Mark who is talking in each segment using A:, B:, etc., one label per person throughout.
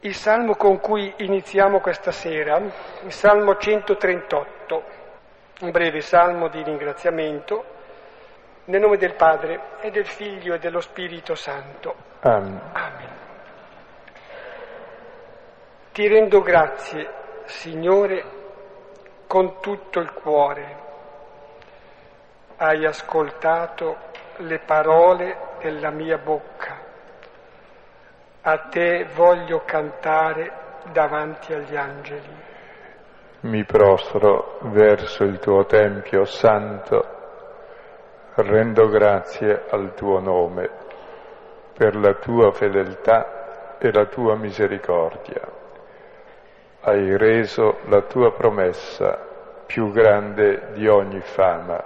A: Il salmo con cui iniziamo questa sera, il salmo 138, un breve salmo di ringraziamento, nel nome del Padre e del Figlio e dello Spirito Santo.
B: Amen.
A: Amen. Ti rendo grazie, Signore, con tutto il cuore. Hai ascoltato le parole della mia bocca. A te voglio cantare davanti agli angeli.
B: Mi prostro verso il tuo Tempio santo, rendo grazie al tuo nome per la tua fedeltà e la tua misericordia. Hai reso la tua promessa più grande di ogni fama.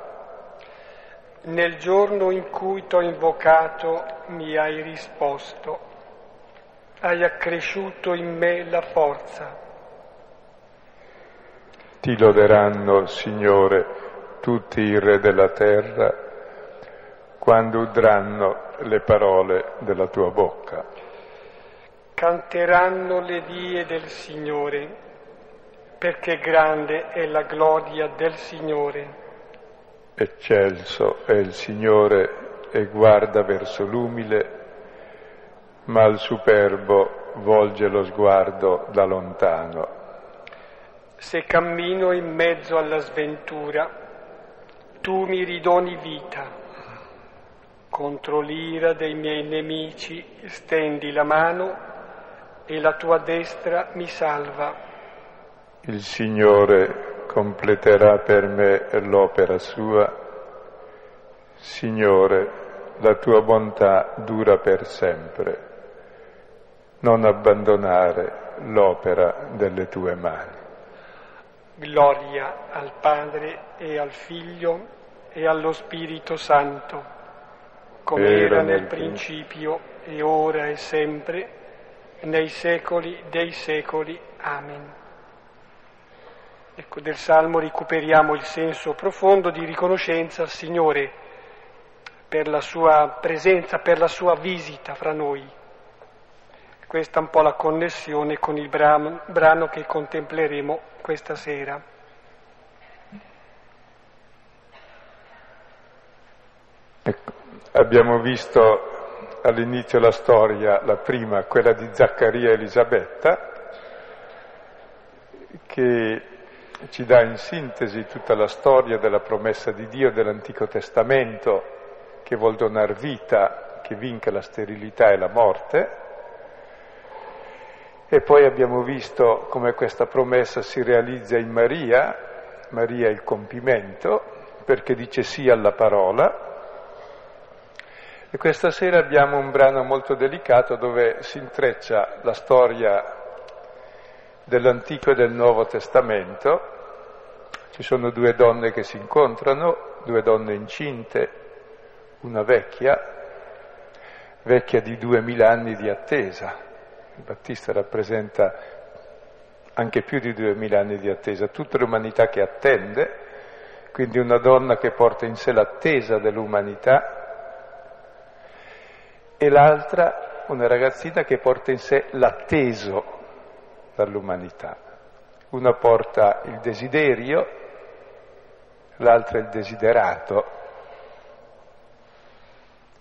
A: Nel giorno in cui t'ho invocato mi hai risposto. Hai accresciuto in me la forza.
B: Ti loderanno, Signore, tutti i re della terra, quando udranno le parole della tua bocca.
A: Canteranno le vie del Signore, perché grande è la gloria del Signore.
B: Eccelso è il Signore e guarda verso l'umile, ma al superbo volge lo sguardo da lontano.
A: Se cammino in mezzo alla sventura, tu mi ridoni vita. Contro l'ira dei miei nemici stendi la mano e la tua destra mi salva.
B: Il Signore completerà per me l'opera sua. Signore, la tua bontà dura per sempre. Non abbandonare l'opera delle tue mani.
A: Gloria al Padre e al Figlio e allo Spirito Santo, come era,
B: Era
A: nel
B: nel
A: principio e ora e sempre, nei secoli dei secoli. Amen. Ecco, del Salmo recuperiamo il senso profondo di riconoscenza al Signore per la sua presenza, per la sua visita fra noi. Questa è un po' la connessione con il brano, che contempleremo questa sera.
B: Ecco, abbiamo visto all'inizio la storia, la prima, quella di Zaccaria e Elisabetta, che ci dà in sintesi tutta la storia della promessa di Dio dell'Antico Testamento che vuol donar vita, che vinca la sterilità e la morte. E poi abbiamo visto come questa promessa si realizza in Maria, Maria è il compimento, perché dice sì alla parola. E questa sera abbiamo un brano molto delicato dove si intreccia la storia dell'Antico e del Nuovo Testamento. Ci sono due donne che si incontrano, due donne incinte, una vecchia, vecchia di duemila anni di attesa. Il Battista rappresenta anche più di duemila anni di attesa, tutta l'umanità che attende, quindi una donna che porta in sé l'attesa dell'umanità, e l'altra una ragazzina che porta in sé l'atteso dall'umanità. Una porta il desiderio, l'altra il desiderato.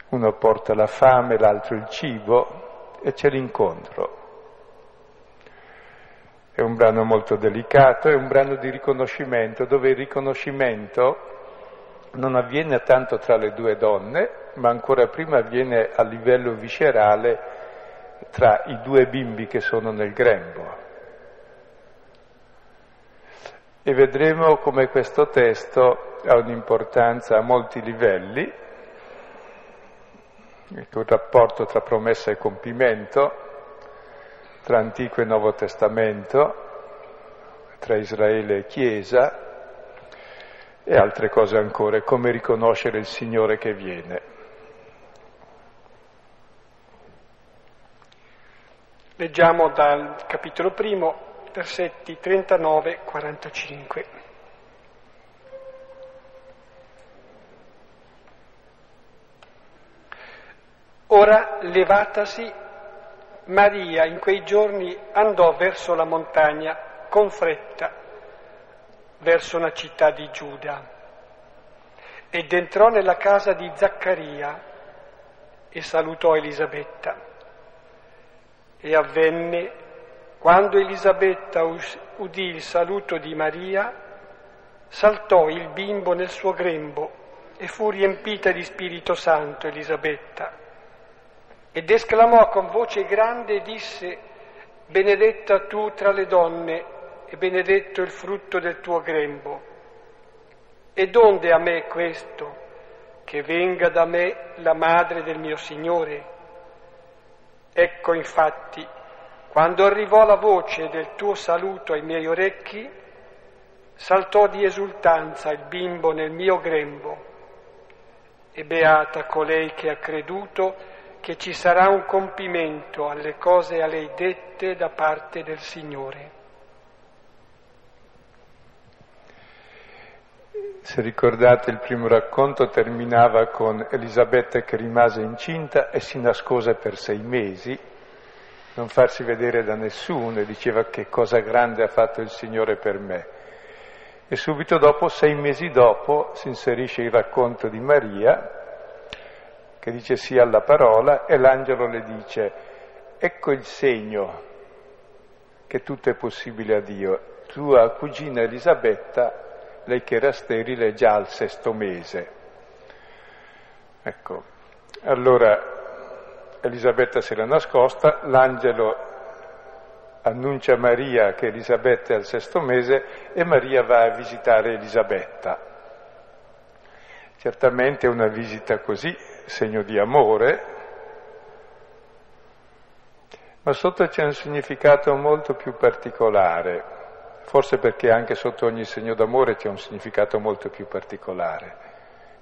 B: Uno porta la fame, l'altro il cibo e c'è l'incontro. È un brano molto delicato, è un brano di riconoscimento dove il riconoscimento non avviene tanto tra le due donne, ma ancora prima avviene a livello viscerale tra i due bimbi che sono nel grembo. E vedremo come questo testo ha un'importanza a molti livelli, il rapporto tra promessa e compimento, tra Antico e Nuovo Testamento, tra Israele e Chiesa e altre cose ancora, come riconoscere il Signore che viene.
A: Leggiamo dal capitolo primo, versetti 39-45. Ora levatasi Maria in quei giorni andò verso la montagna con fretta, verso una città di Giuda, ed entrò nella casa di Zaccaria e salutò Elisabetta. E avvenne, quando Elisabetta udì il saluto di Maria, saltò il bimbo nel suo grembo e fu riempita di Spirito Santo Elisabetta ed esclamò con voce grande e disse, benedetta tu tra le donne e benedetto il frutto del tuo grembo. E donde a me questo, che venga da me la madre del mio Signore? Ecco infatti, quando arrivò la voce del tuo saluto ai miei orecchi, saltò di esultanza il bimbo nel mio grembo. E beata colei che ha creduto che ci sarà un compimento alle cose a lei dette da parte del Signore.
B: Se ricordate il primo racconto terminava con Elisabetta che rimase incinta e si nascose per sei mesi, non farsi vedere da nessuno e diceva che cosa grande ha fatto il Signore per me. E subito dopo, sei mesi dopo, si inserisce il racconto di Maria che dice sì alla parola e l'angelo le dice ecco il segno che tutto è possibile a Dio. Tua cugina Elisabetta, lei che era sterile, è già al sesto mese. Ecco, allora Elisabetta si era nascosta, l'angelo annuncia a Maria che Elisabetta è al sesto mese e Maria va a visitare Elisabetta. Certamente una visita così segno di amore, ma sotto c'è un significato molto più particolare, forse perché anche sotto ogni segno d'amore c'è un significato molto più particolare.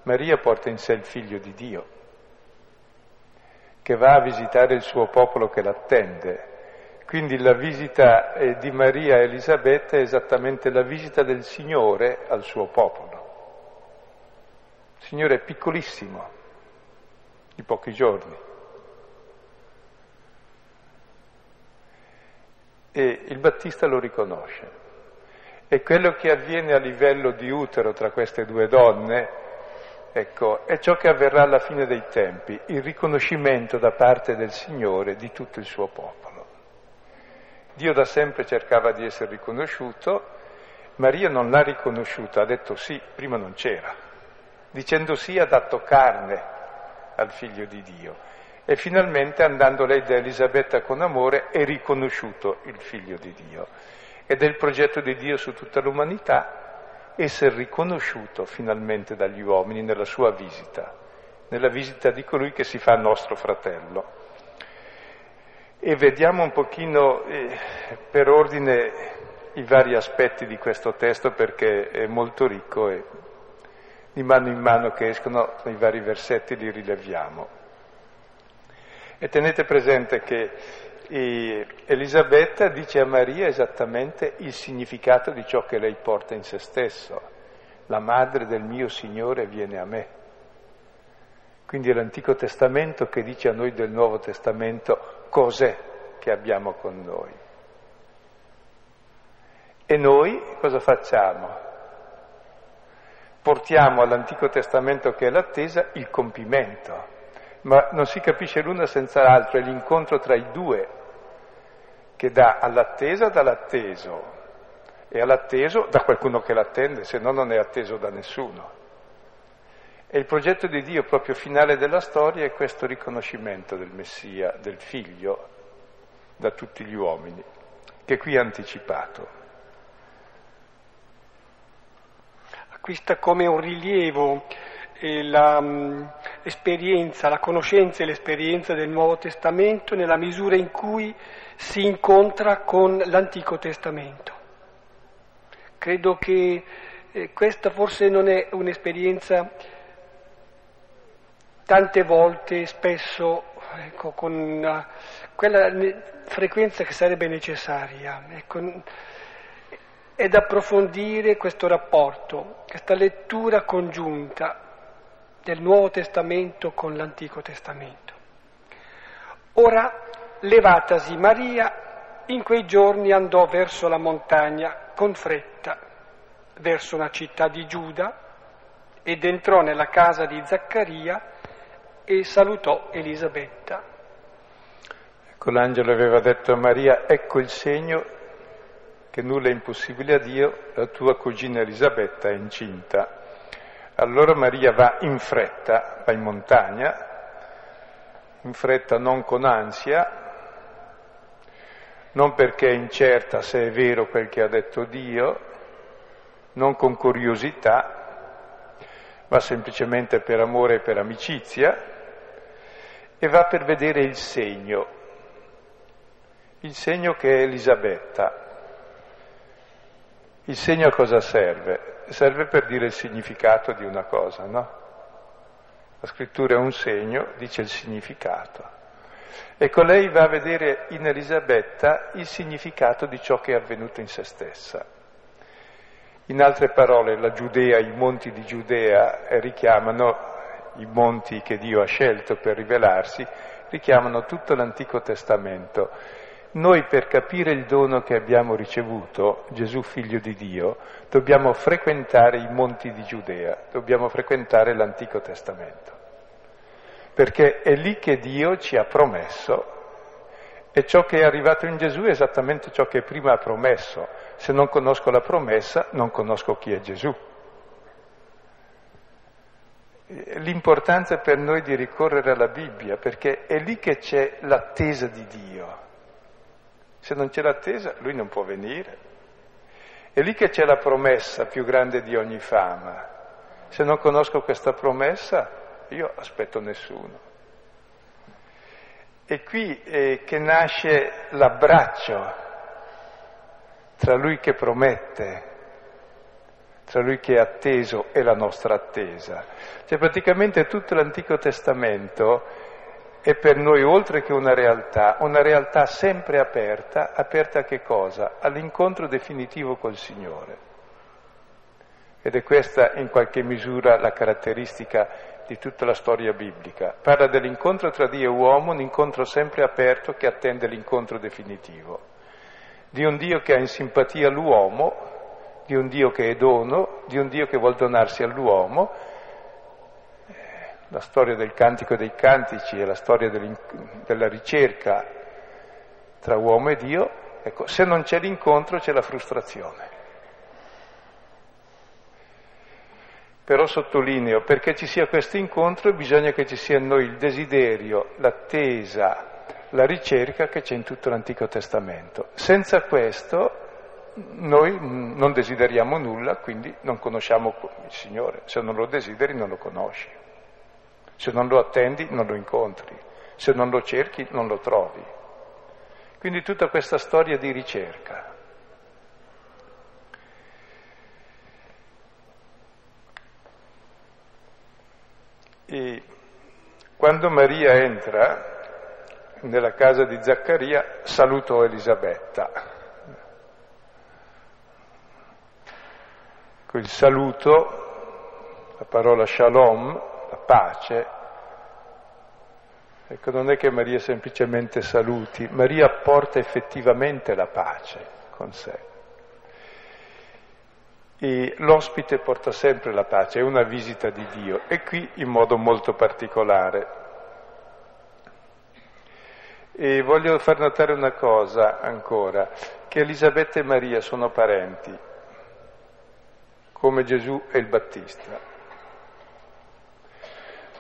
B: Maria porta in sé il figlio di Dio, che va a visitare il suo popolo che l'attende. Quindi la visita eh, di Maria a Elisabetta è esattamente la visita del Signore al suo popolo. Il Signore è piccolissimo, di pochi giorni. E il Battista lo riconosce. E quello che avviene a livello di utero tra queste due donne, ecco, è ciò che avverrà alla fine dei tempi, il riconoscimento da parte del Signore di tutto il suo popolo. Dio da sempre cercava di essere riconosciuto, Maria non l'ha riconosciuto, ha detto sì, prima non c'era. Dicendo sì ha dato carne, al figlio di Dio. E finalmente andando lei da Elisabetta con amore è riconosciuto il figlio di Dio. Ed è il progetto di Dio su tutta l'umanità essere riconosciuto finalmente dagli uomini nella sua visita, nella visita di colui che si fa nostro fratello. E vediamo un pochino eh, per ordine i vari aspetti di questo testo perché è molto ricco e di mano in mano che escono i vari versetti li rileviamo. E tenete presente che Elisabetta dice a Maria esattamente il significato di ciò che lei porta in se stesso. La madre del mio Signore viene a me. Quindi è l'Antico Testamento che dice a noi del Nuovo Testamento cos'è che abbiamo con noi. E noi cosa facciamo? Portiamo all'Antico Testamento che è l'attesa il compimento, ma non si capisce l'una senza l'altro, è l'incontro tra i due che dà all'attesa dall'atteso e all'atteso da qualcuno che l'attende, se no non è atteso da nessuno. E il progetto di Dio proprio finale della storia è questo riconoscimento del Messia, del Figlio, da tutti gli uomini, che qui è anticipato.
A: Acquista come un rilievo eh, l'esperienza, mm, la conoscenza e l'esperienza del Nuovo Testamento nella misura in cui si incontra con l'Antico Testamento. Credo che eh, questa forse non è un'esperienza tante volte, spesso, ecco, con una, quella frequenza che sarebbe necessaria. Ecco, ed approfondire questo rapporto, questa lettura congiunta del Nuovo Testamento con l'Antico Testamento. Ora, levatasi Maria, in quei giorni andò verso la montagna con fretta, verso una città di Giuda, ed entrò nella casa di Zaccaria e salutò Elisabetta.
B: Ecco, l'angelo aveva detto a Maria, ecco il segno che nulla è impossibile a Dio, la tua cugina Elisabetta è incinta. Allora Maria va in fretta, va in montagna, in fretta non con ansia, non perché è incerta se è vero quel che ha detto Dio, non con curiosità, va semplicemente per amore e per amicizia e va per vedere il segno, il segno che è Elisabetta. Il segno a cosa serve? Serve per dire il significato di una cosa, no? La scrittura è un segno, dice il significato. Ecco, lei va a vedere in Elisabetta il significato di ciò che è avvenuto in se stessa. In altre parole, la Giudea, i monti di Giudea eh, richiamano i monti che Dio ha scelto per rivelarsi, richiamano tutto l'Antico Testamento. Noi per capire il dono che abbiamo ricevuto, Gesù figlio di Dio, dobbiamo frequentare i monti di Giudea, dobbiamo frequentare l'Antico Testamento, perché è lì che Dio ci ha promesso e ciò che è arrivato in Gesù è esattamente ciò che prima ha promesso. Se non conosco la promessa, non conosco chi è Gesù. L'importanza per noi di ricorrere alla Bibbia, perché è lì che c'è l'attesa di Dio. Se non c'è l'attesa, lui non può venire. È lì che c'è la promessa più grande di ogni fama. Se non conosco questa promessa, io aspetto nessuno. È qui eh, che nasce l'abbraccio tra lui che promette, tra lui che è atteso e la nostra attesa. Cioè praticamente tutto l'Antico Testamento è per noi oltre che una realtà, una realtà sempre aperta, aperta a che cosa? All'incontro definitivo col Signore. Ed è questa in qualche misura la caratteristica di tutta la storia biblica. Parla dell'incontro tra Dio e uomo, un incontro sempre aperto che attende l'incontro definitivo. Di un Dio che ha in simpatia l'uomo, di un Dio che è dono, di un Dio che vuol donarsi all'uomo. La storia del cantico dei cantici è la storia della ricerca tra uomo e Dio. Ecco, se non c'è l'incontro c'è la frustrazione. Però sottolineo, perché ci sia questo incontro bisogna che ci sia in noi il desiderio, l'attesa, la ricerca che c'è in tutto l'Antico Testamento. Senza questo noi non desideriamo nulla, quindi non conosciamo il Signore. Se non lo desideri non lo conosci. Se non lo attendi non lo incontri. Se non lo cerchi non lo trovi. Quindi tutta questa storia di ricerca. E quando Maria entra nella casa di Zaccaria, salutò Elisabetta. Il saluto, la parola shalom, pace, ecco, non è che Maria semplicemente saluti, Maria porta effettivamente la pace con sé. E l'ospite porta sempre la pace, è una visita di Dio e qui in modo molto particolare. E voglio far notare una cosa ancora, che Elisabetta e Maria sono parenti, come Gesù e il Battista.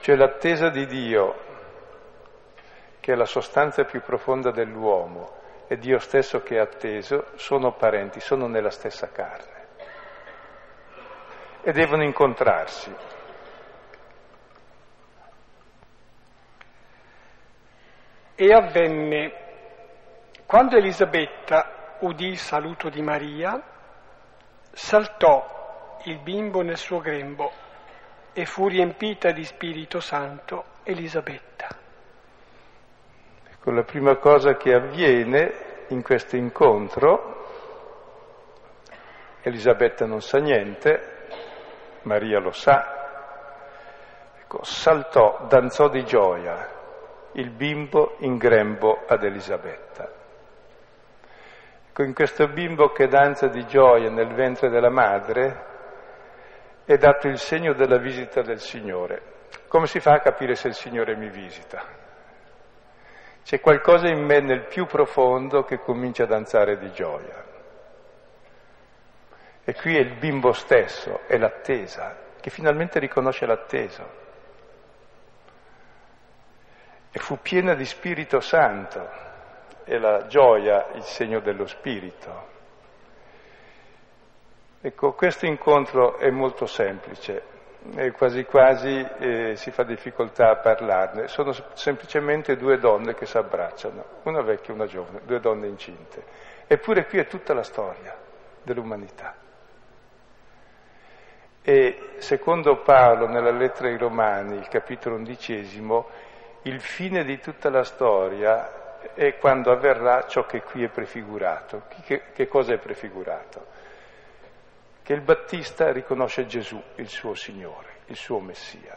B: Cioè l'attesa di Dio, che è la sostanza più profonda dell'uomo, e Dio stesso che è atteso, sono parenti, sono nella stessa carne e devono incontrarsi.
A: E avvenne, quando Elisabetta udì il saluto di Maria, saltò il bimbo nel suo grembo e fu riempita di Spirito Santo Elisabetta.
B: Ecco, la prima cosa che avviene in questo incontro, Elisabetta non sa niente, Maria lo sa, ecco, saltò, danzò di gioia. il bimbo in grembo ad Elisabetta. Ecco, in questo bimbo che danza di gioia nel ventre della madre è dato il segno della visita del Signore. Come si fa a capire se il Signore mi visita? C'è qualcosa in me nel più profondo che comincia a danzare di gioia. E qui è il bimbo stesso, è l'attesa, che finalmente riconosce l'atteso. E fu piena di Spirito Santo, e la gioia il segno dello Spirito. Ecco, questo incontro è molto semplice, e quasi quasi eh, si fa difficoltà a parlarne. Sono semplicemente due donne che si abbracciano, una vecchia e una giovane, due donne incinte. Eppure qui è tutta la storia dell'umanità. E secondo Paolo nella lettera ai Romani, il capitolo undicesimo, il fine di tutta la storia è quando avverrà ciò che qui è prefigurato. Che, che cosa è prefigurato? Che il Battista riconosce Gesù, il suo Signore, il suo Messia.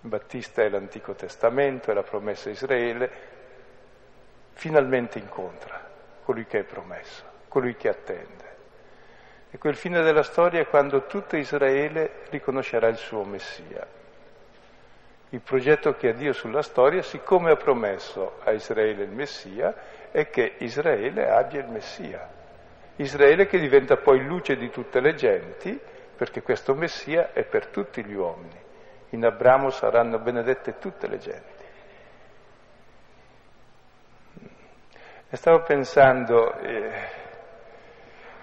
B: Il Battista è l'Antico Testamento, è la promessa a Israele, finalmente incontra colui che è promesso, colui che attende. E quel fine della storia è quando tutto Israele riconoscerà il suo Messia. Il progetto che ha Dio sulla storia, siccome ha promesso a Israele il Messia, è che Israele abbia il Messia. Israele che diventa poi luce di tutte le genti, perché questo Messia è per tutti gli uomini. In Abramo saranno benedette tutte le genti. E stavo pensando, eh,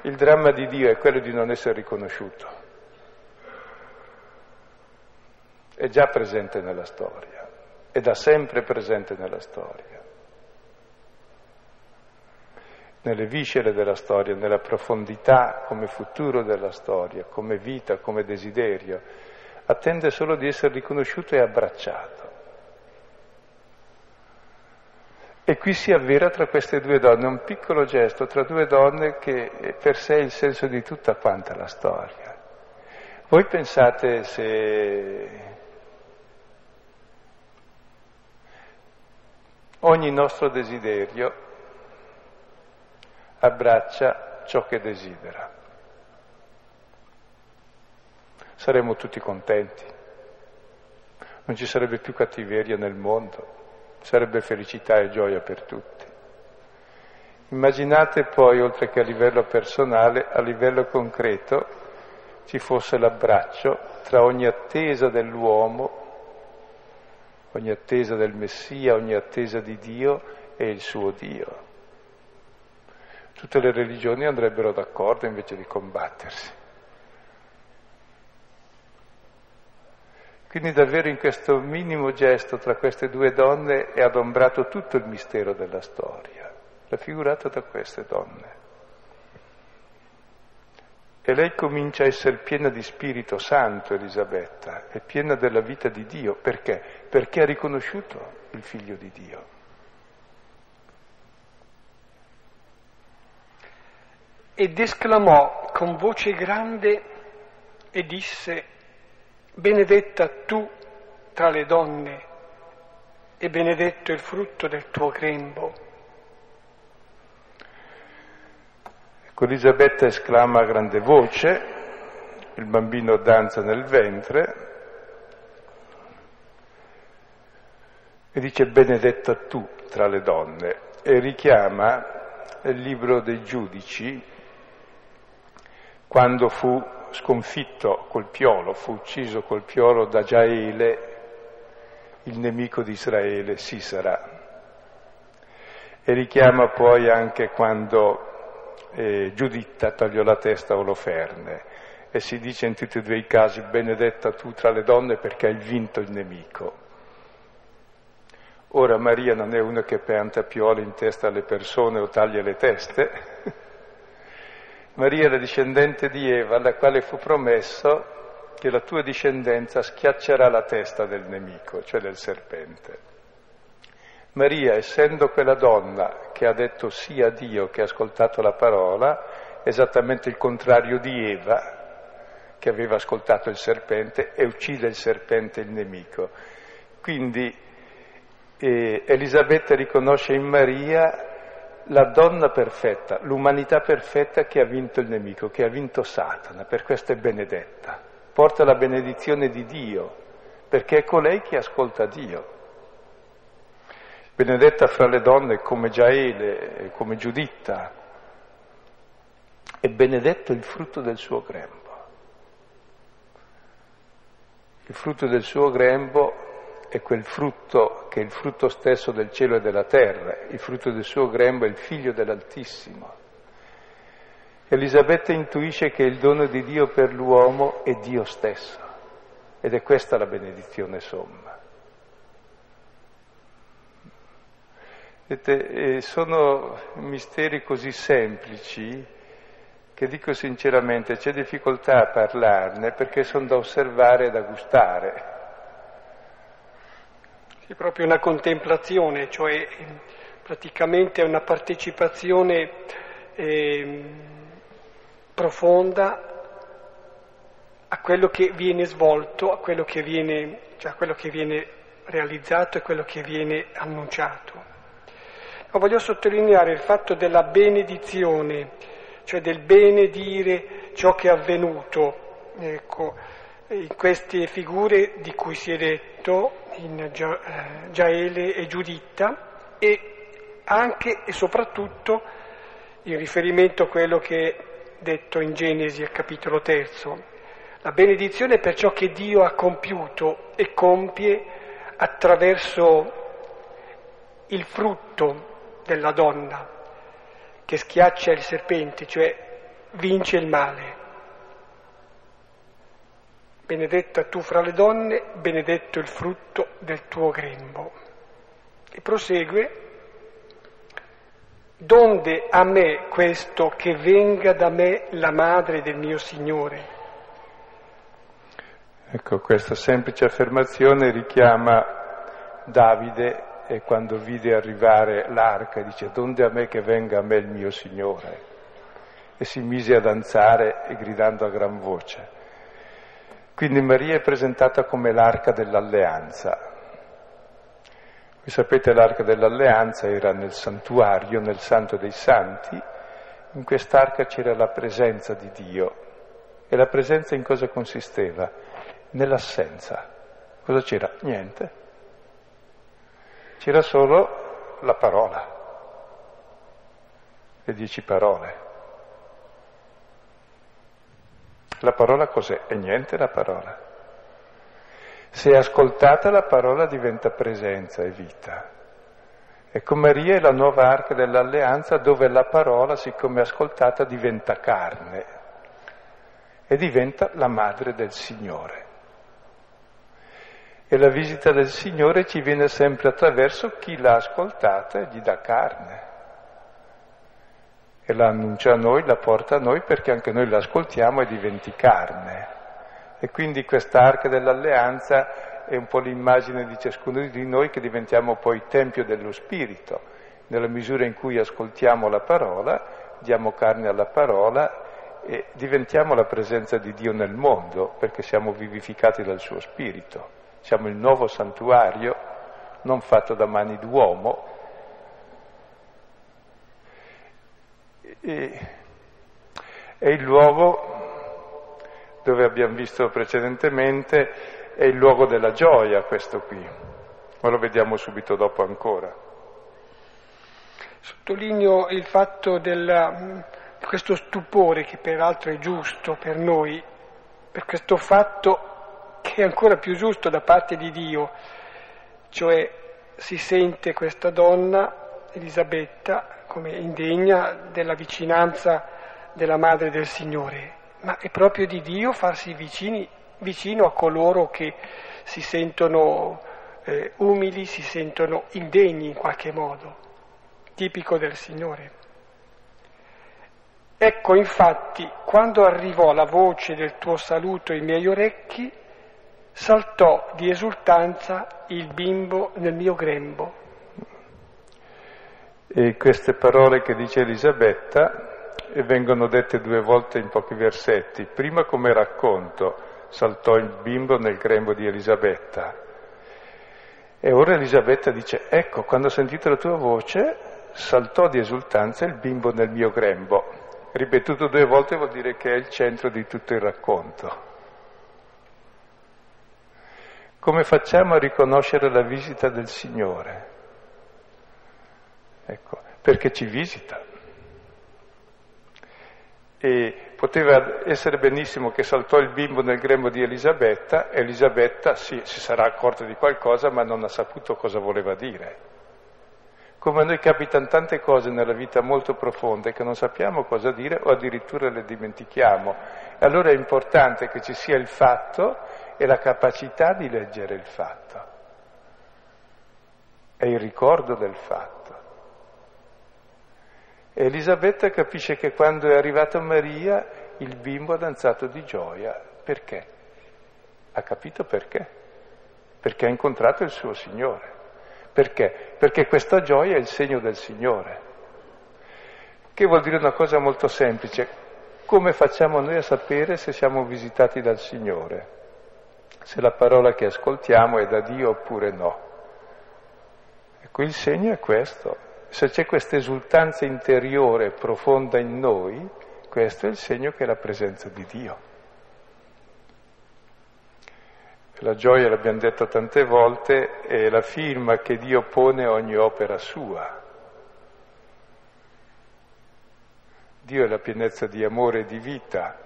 B: il dramma di Dio è quello di non essere riconosciuto. È già presente nella storia, è da sempre presente nella storia. Nelle viscere della storia, nella profondità come futuro della storia, come vita, come desiderio, attende solo di essere riconosciuto e abbracciato. E qui si avvera tra queste due donne un piccolo gesto tra due donne che per sé è il senso di tutta quanta la storia. Voi pensate se ogni nostro desiderio abbraccia ciò che desidera. Saremmo tutti contenti, non ci sarebbe più cattiveria nel mondo sarebbe felicità e gioia per tutti. Immaginate poi, oltre che a livello personale, a livello concreto, ci fosse l'abbraccio tra ogni attesa dell'uomo, ogni attesa del Messia, ogni attesa di Dio e il suo Dio. Tutte le religioni andrebbero d'accordo invece di combattersi. Quindi davvero in questo minimo gesto tra queste due donne è adombrato tutto il mistero della storia, raffigurato da queste donne. E lei comincia a essere piena di Spirito Santo, Elisabetta, è piena della vita di Dio. Perché? Perché ha riconosciuto il Figlio di Dio.
A: Ed esclamò con voce grande e disse, benedetta tu tra le donne e benedetto il frutto del tuo grembo.
B: Ecco, Elisabetta esclama a grande voce, il bambino danza nel ventre e dice benedetta tu tra le donne e richiama il libro dei giudici quando fu sconfitto col piolo, fu ucciso col piolo da Giaele, il nemico di Israele, Sisera. E richiama poi anche quando eh, Giuditta tagliò la testa a Oloferne e si dice in tutti e due i casi benedetta tu tra le donne perché hai vinto il nemico. Ora Maria non è una che pianta pioli in testa alle persone o taglia le teste, Maria è la discendente di Eva, alla quale fu promesso che la tua discendenza schiaccerà la testa del nemico, cioè del serpente. Maria, essendo quella donna che ha detto sì a Dio, che ha ascoltato la parola, esattamente il contrario di Eva, che aveva ascoltato il serpente e uccide il serpente il nemico. Quindi E Elisabetta riconosce in Maria la donna perfetta, l'umanità perfetta che ha vinto il nemico, che ha vinto Satana, per questo è benedetta. Porta la benedizione di Dio, perché è colei che ascolta Dio. Benedetta fra le donne come Giaele, come Giuditta, è benedetto il frutto del suo grembo. Il frutto del suo grembo è quel frutto che è il frutto stesso del cielo e della terra, il frutto del suo grembo è il figlio dell'Altissimo. Elisabetta intuisce che il dono di Dio per l'uomo è Dio stesso ed è questa la benedizione somma. Vedete, sono misteri così semplici che dico sinceramente c'è difficoltà a parlarne perché sono da osservare e da gustare.
A: È proprio una contemplazione, cioè praticamente una partecipazione eh, profonda a quello che viene svolto, a quello che viene, cioè a quello che viene realizzato e quello che viene annunciato. Ma voglio sottolineare il fatto della benedizione, cioè del benedire ciò che è avvenuto. Ecco, in queste figure di cui si è detto, in eh, Giaele e Giuditta, e anche e soprattutto in riferimento a quello che è detto in Genesi al capitolo terzo. La benedizione per ciò che Dio ha compiuto e compie attraverso il frutto della donna che schiaccia il serpente, cioè vince il male. Benedetta tu fra le donne, benedetto il frutto del tuo grembo. E prosegue, donde a me questo che venga da me la madre del mio Signore.
B: Ecco, questa semplice affermazione richiama Davide e quando vide arrivare l'arca dice, donde a me che venga a me il mio Signore. E si mise a danzare e gridando a gran voce. Quindi Maria è presentata come l'arca dell'alleanza. Voi sapete l'arca dell'alleanza era nel santuario, nel santo dei santi, in quest'arca c'era la presenza di Dio. E la presenza in cosa consisteva? Nell'assenza. Cosa c'era? Niente. C'era solo la parola, le dieci parole. La parola cos'è? È niente la parola. Se ascoltata la parola diventa presenza e vita. Ecco Maria è la nuova arca dell'alleanza dove la parola, siccome ascoltata, diventa carne e diventa la madre del Signore. E la visita del Signore ci viene sempre attraverso chi l'ha ascoltata e gli dà carne e la annuncia a noi, la porta a noi perché anche noi l'ascoltiamo e diventi carne. E quindi questa arca dell'alleanza è un po' l'immagine di ciascuno di noi che diventiamo poi tempio dello Spirito. Nella misura in cui ascoltiamo la parola, diamo carne alla parola e diventiamo la presenza di Dio nel mondo perché siamo vivificati dal suo Spirito. Siamo il nuovo santuario, non fatto da mani d'uomo, E è il luogo dove abbiamo visto precedentemente, è il luogo della gioia questo qui, ma lo vediamo subito dopo ancora.
A: Sottolineo il fatto di questo stupore che peraltro è giusto per noi, per questo fatto che è ancora più giusto da parte di Dio, cioè si sente questa donna, Elisabetta, come indegna della vicinanza della Madre del Signore, ma è proprio di Dio farsi vicini, vicino a coloro che si sentono eh, umili, si sentono indegni in qualche modo, tipico del Signore. Ecco infatti, quando arrivò la voce del tuo saluto ai miei orecchi, saltò di esultanza il bimbo nel mio grembo.
B: E queste parole che dice Elisabetta e vengono dette due volte in pochi versetti. Prima come racconto, saltò il bimbo nel grembo di Elisabetta. E ora Elisabetta dice, ecco, quando ho sentito la tua voce, saltò di esultanza il bimbo nel mio grembo. Ripetuto due volte vuol dire che è il centro di tutto il racconto. Come facciamo a riconoscere la visita del Signore? Ecco, perché ci visita. E poteva essere benissimo che saltò il bimbo nel grembo di Elisabetta, Elisabetta sì, si sarà accorta di qualcosa, ma non ha saputo cosa voleva dire. Come a noi capitano tante cose nella vita molto profonde che non sappiamo cosa dire o addirittura le dimentichiamo. Allora è importante che ci sia il fatto e la capacità di leggere il fatto. È il ricordo del fatto. Elisabetta capisce che quando è arrivata Maria il bimbo ha danzato di gioia. Perché? Ha capito perché? Perché ha incontrato il suo Signore. Perché? Perché questa gioia è il segno del Signore. Che vuol dire una cosa molto semplice. Come facciamo noi a sapere se siamo visitati dal Signore? Se la parola che ascoltiamo è da Dio oppure no. Ecco, il segno è questo. Se c'è questa esultanza interiore profonda in noi, questo è il segno che è la presenza di Dio. La gioia, l'abbiamo detto tante volte, è la firma che Dio pone a ogni opera sua. Dio è la pienezza di amore e di vita.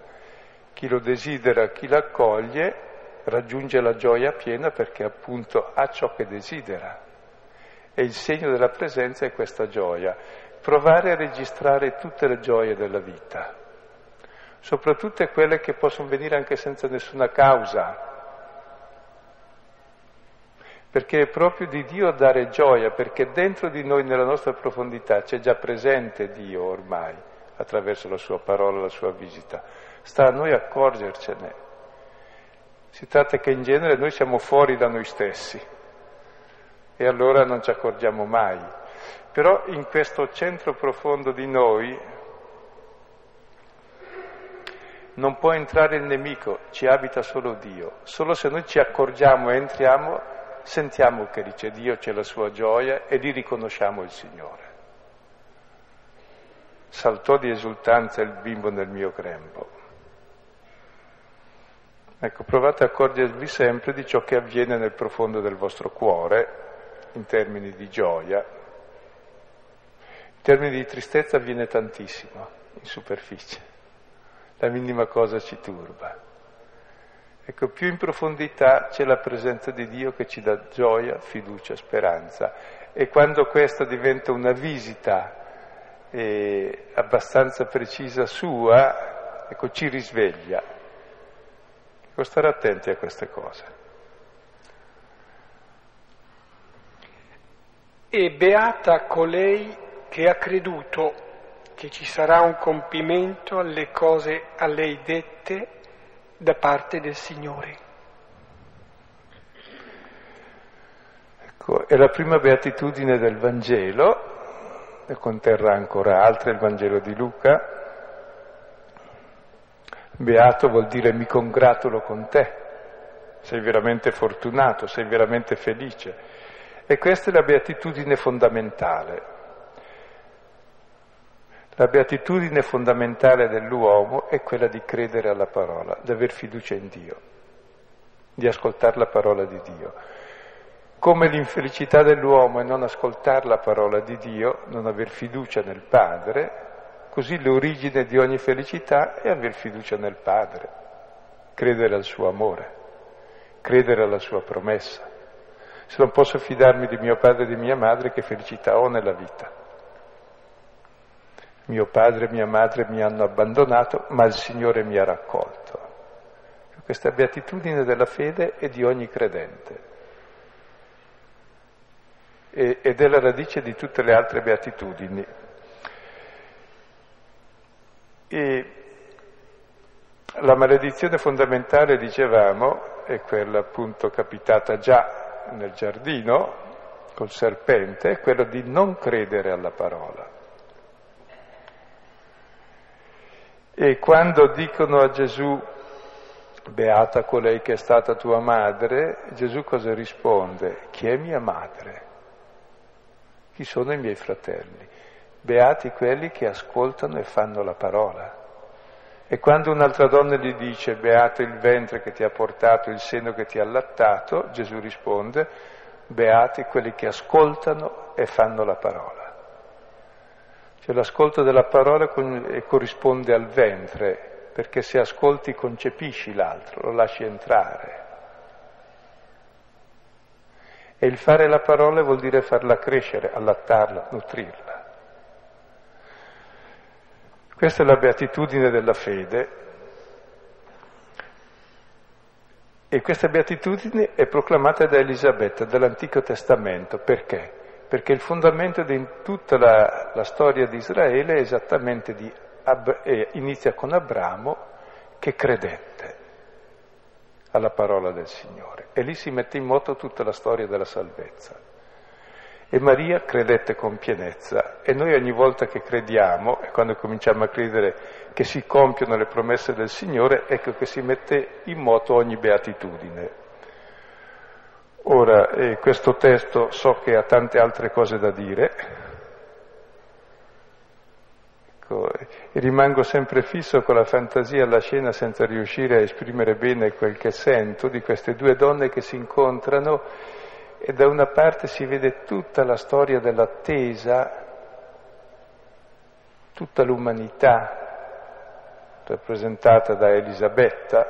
B: Chi lo desidera, chi l'accoglie, raggiunge la gioia piena perché appunto ha ciò che desidera. E il segno della presenza è questa gioia. Provare a registrare tutte le gioie della vita, soprattutto quelle che possono venire anche senza nessuna causa. Perché è proprio di Dio dare gioia, perché dentro di noi, nella nostra profondità, c'è già presente Dio ormai, attraverso la sua parola, la sua visita. Sta a noi accorgercene. Si tratta che in genere noi siamo fuori da noi stessi e allora non ci accorgiamo mai. Però in questo centro profondo di noi non può entrare il nemico, ci abita solo Dio. Solo se noi ci accorgiamo e entriamo, sentiamo che c'è Dio, c'è la sua gioia e lì riconosciamo il Signore. Saltò di esultanza il bimbo nel mio grembo. Ecco, provate a accorgervi sempre di ciò che avviene nel profondo del vostro cuore in termini di gioia. In termini di tristezza avviene tantissimo in superficie. La minima cosa ci turba. Ecco, più in profondità c'è la presenza di Dio che ci dà gioia, fiducia, speranza. E quando questa diventa una visita eh, abbastanza precisa sua, ecco, ci risveglia Devo stare attenti a queste cose.
A: E beata colei che ha creduto che ci sarà un compimento alle cose a lei dette da parte del Signore.
B: Ecco, è la prima beatitudine del Vangelo, ne conterrà ancora altre, il Vangelo di Luca, Beato vuol dire mi congratulo con te, sei veramente fortunato, sei veramente felice. E questa è la beatitudine fondamentale. La beatitudine fondamentale dell'uomo è quella di credere alla parola, di aver fiducia in Dio, di ascoltare la parola di Dio. Come l'infelicità dell'uomo è non ascoltare la parola di Dio, non aver fiducia nel Padre, Così l'origine di ogni felicità è aver fiducia nel Padre, credere al suo amore, credere alla sua promessa. Se non posso fidarmi di mio padre e di mia madre, che felicità ho nella vita? Mio padre e mia madre mi hanno abbandonato, ma il Signore mi ha raccolto. Questa beatitudine della fede è di ogni credente ed è la radice di tutte le altre beatitudini. E la maledizione fondamentale, dicevamo, è quella appunto capitata già nel giardino col serpente, è quella di non credere alla parola. E quando dicono a Gesù beata colei che è stata tua madre, Gesù cosa risponde? Chi è mia madre? Chi sono i miei fratelli? Beati quelli che ascoltano e fanno la parola. E quando un'altra donna gli dice beato il ventre che ti ha portato, il seno che ti ha allattato, Gesù risponde beati quelli che ascoltano e fanno la parola. Cioè l'ascolto della parola corrisponde al ventre, perché se ascolti concepisci l'altro, lo lasci entrare. E il fare la parola vuol dire farla crescere, allattarla, nutrirla. Questa è la beatitudine della fede. E questa beatitudine è proclamata da Elisabetta, dall'Antico Testamento. Perché? perché il fondamento di tutta la, la storia di Israele è esattamente di, eh, inizia con Abramo che credette alla parola del Signore e lì si mette in moto tutta la storia della salvezza. E Maria credette con pienezza e noi ogni volta che crediamo e quando cominciamo a credere che si compiono le promesse del Signore, ecco che si mette in moto ogni beatitudine. Ora, eh, questo testo so che ha tante altre cose da dire, ecco, e rimango sempre fisso con la fantasia alla scena senza riuscire a esprimere bene quel che sento di queste due donne che si incontrano e da una parte si vede tutta la storia dell'attesa, tutta l'umanità rappresentata da Elisabetta,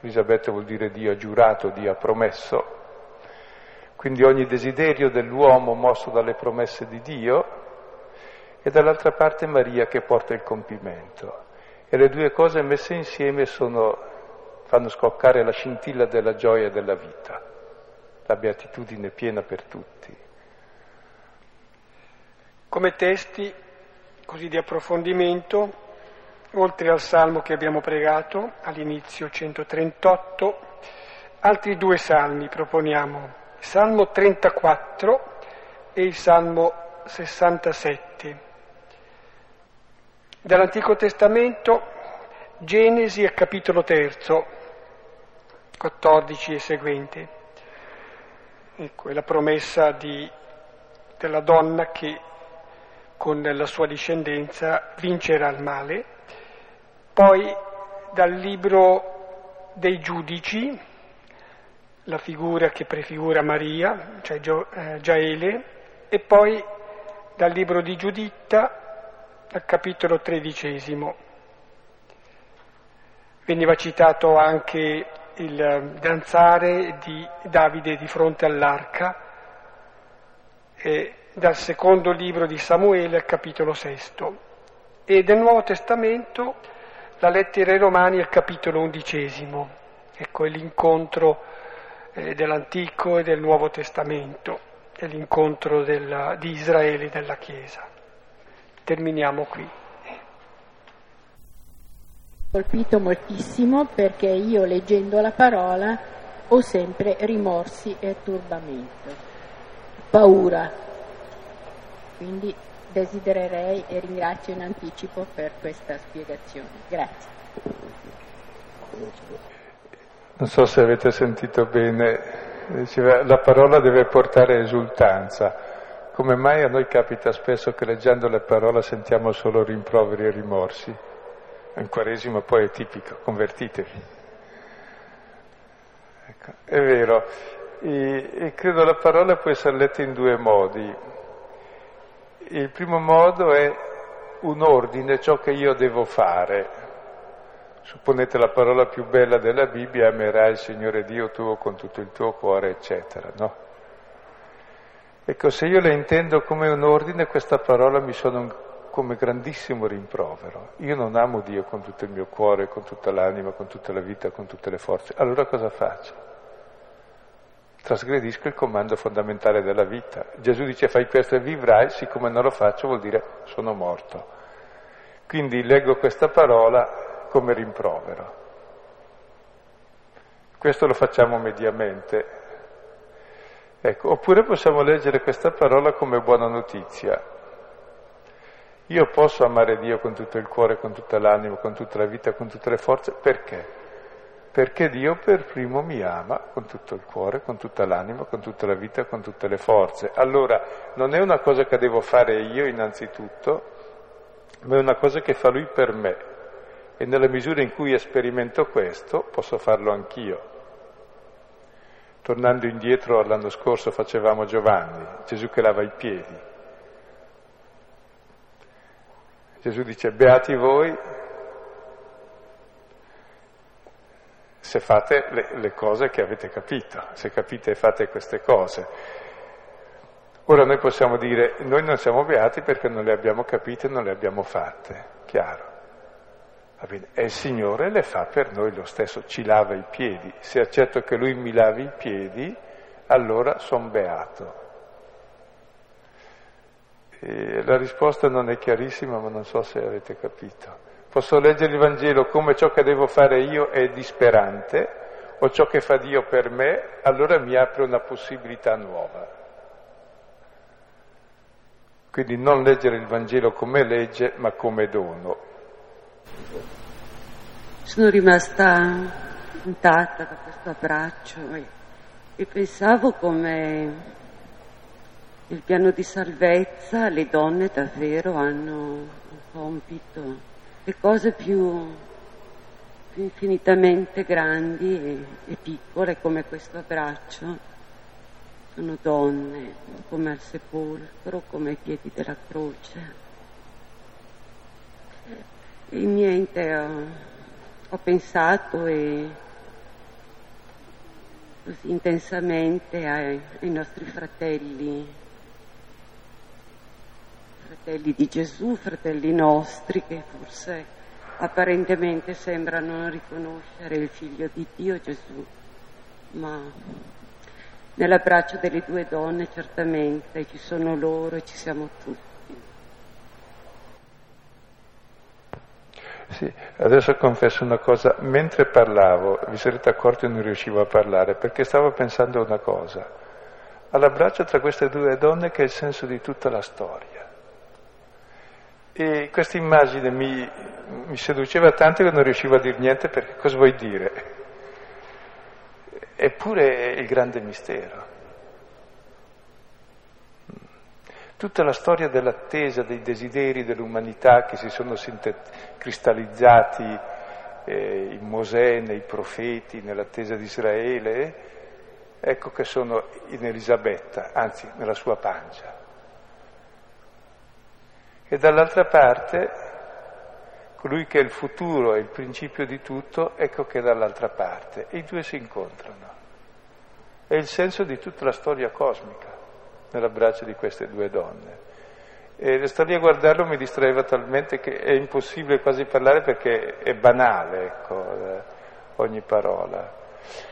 B: Elisabetta vuol dire Dio ha giurato, Dio ha promesso, quindi ogni desiderio dell'uomo mosso dalle promesse di Dio, e dall'altra parte Maria che porta il compimento. E le due cose messe insieme sono, fanno scoccare la scintilla della gioia della vita, la beatitudine piena per tutti.
A: Come testi così di approfondimento oltre al salmo che abbiamo pregato all'inizio 138, altri due salmi proponiamo, il salmo 34 e il salmo 67. Dall'Antico Testamento Genesi al capitolo terzo, 14 e seguente. Ecco, è la promessa di, della donna che con la sua discendenza vincerà il male poi dal libro dei giudici, la figura che prefigura Maria, cioè eh, Giaele, e poi dal libro di Giuditta al capitolo tredicesimo. Veniva citato anche il danzare di Davide di fronte all'arca, dal secondo libro di Samuele al capitolo sesto. E del Nuovo Testamento la lettera ai Romani al capitolo undicesimo, ecco è l'incontro eh, dell'Antico e del Nuovo Testamento, è l'incontro della, di Israele e della Chiesa. Terminiamo qui.
C: Colpito moltissimo perché io leggendo la parola ho sempre rimorsi e turbamento, paura. Quindi desidererei e ringrazio in anticipo per questa spiegazione. Grazie.
B: Non so se avete sentito bene, diceva, la parola deve portare esultanza. Come mai a noi capita spesso che leggendo le parole sentiamo solo rimproveri e rimorsi? In Quaresima poi è tipico, convertitevi. Ecco, è vero, e, e credo la parola può essere letta in due modi. Il primo modo è un ordine, ciò che io devo fare. Supponete la parola più bella della Bibbia, amerai il Signore Dio tuo con tutto il tuo cuore, eccetera, no? Ecco, se io la intendo come un ordine, questa parola mi un, come grandissimo rimprovero. Io non amo Dio con tutto il mio cuore, con tutta l'anima, con tutta la vita, con tutte le forze. Allora cosa faccio? trasgredisco il comando fondamentale della vita. Gesù dice fai questo e vivrai, siccome non lo faccio vuol dire sono morto. Quindi leggo questa parola come rimprovero. Questo lo facciamo mediamente. Ecco, oppure possiamo leggere questa parola come buona notizia. Io posso amare Dio con tutto il cuore, con tutta l'anima, con tutta la vita, con tutte le forze, perché? perché Dio per primo mi ama con tutto il cuore, con tutta l'anima, con tutta la vita, con tutte le forze. Allora non è una cosa che devo fare io innanzitutto, ma è una cosa che fa Lui per me. E nella misura in cui sperimento questo, posso farlo anch'io. Tornando indietro all'anno scorso facevamo Giovanni, Gesù che lava i piedi. Gesù dice, beati voi se fate le, le, cose che avete capito, se capite e fate queste cose. Ora noi possiamo dire, noi non siamo beati perché non le abbiamo capite e non le abbiamo fatte, chiaro. E il Signore le fa per noi lo stesso, ci lava i piedi. Se accetto che Lui mi lavi i piedi, allora sono beato. E la risposta non è chiarissima, ma non so se avete capito. Posso leggere il Vangelo come ciò che devo fare io è disperante o ciò che fa Dio per me, allora mi apre una possibilità nuova. Quindi non leggere il Vangelo come legge, ma come dono.
D: Sono rimasta intatta da questo abbraccio e pensavo come nel piano di salvezza le donne davvero hanno un compito le cose più, più infinitamente grandi e, e piccole come questo abbraccio sono donne, come al sepolcro, come ai piedi della croce. E niente, ho, ho pensato e così intensamente ai, ai nostri fratelli fratelli di Gesù, fratelli nostri che forse apparentemente sembrano non riconoscere il figlio di Dio Gesù, ma nell'abbraccio delle due donne certamente ci sono loro e ci siamo tutti.
B: Sì, adesso confesso una cosa, mentre parlavo, vi sarete accorti che non riuscivo a parlare perché stavo pensando a una cosa, all'abbraccio tra queste due donne che è il senso di tutta la storia. E questa immagine mi, mi seduceva tanto che non riuscivo a dire niente perché cosa vuoi dire? Eppure è il grande mistero. Tutta la storia dell'attesa, dei desideri dell'umanità che si sono sintet- cristallizzati eh, in Mosè, nei profeti, nell'attesa di Israele, ecco che sono in Elisabetta, anzi nella sua pancia. E dall'altra parte, colui che è il futuro e il principio di tutto, ecco che è dall'altra parte. E i due si incontrano. È il senso di tutta la storia cosmica nell'abbraccio di queste due donne. E sto lì a guardarlo mi distraeva talmente che è impossibile quasi parlare perché è banale, ecco, eh, ogni parola.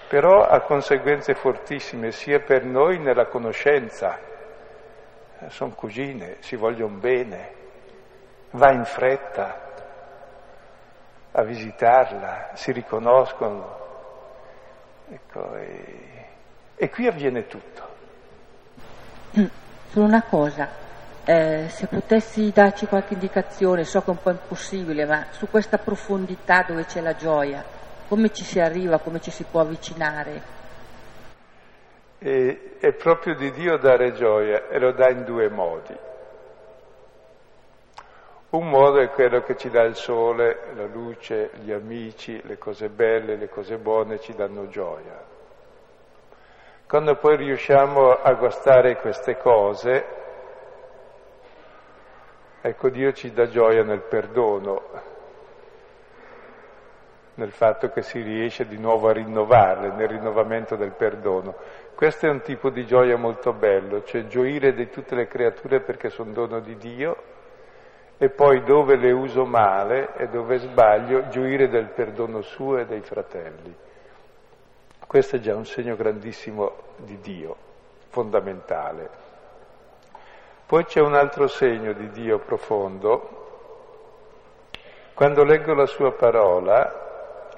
B: Però ha conseguenze fortissime sia per noi nella conoscenza. Sono cugine, si vogliono bene, va in fretta a visitarla, si riconoscono. Ecco, e, e qui avviene tutto.
C: Solo una cosa, eh, se potessi darci qualche indicazione, so che è un po' impossibile, ma su questa profondità dove c'è la gioia, come ci si arriva, come ci si può avvicinare?
B: E, è proprio di Dio dare gioia e lo dà in due modi. Un modo è quello che ci dà il sole, la luce, gli amici, le cose belle, le cose buone ci danno gioia. Quando poi riusciamo a gustare queste cose, ecco Dio ci dà gioia nel perdono, nel fatto che si riesce di nuovo a rinnovarle, nel rinnovamento del perdono. Questo è un tipo di gioia molto bello, cioè gioire di tutte le creature perché sono dono di Dio e poi dove le uso male e dove sbaglio gioire del perdono suo e dei fratelli. Questo è già un segno grandissimo di Dio, fondamentale. Poi c'è un altro segno di Dio profondo. Quando leggo la sua parola,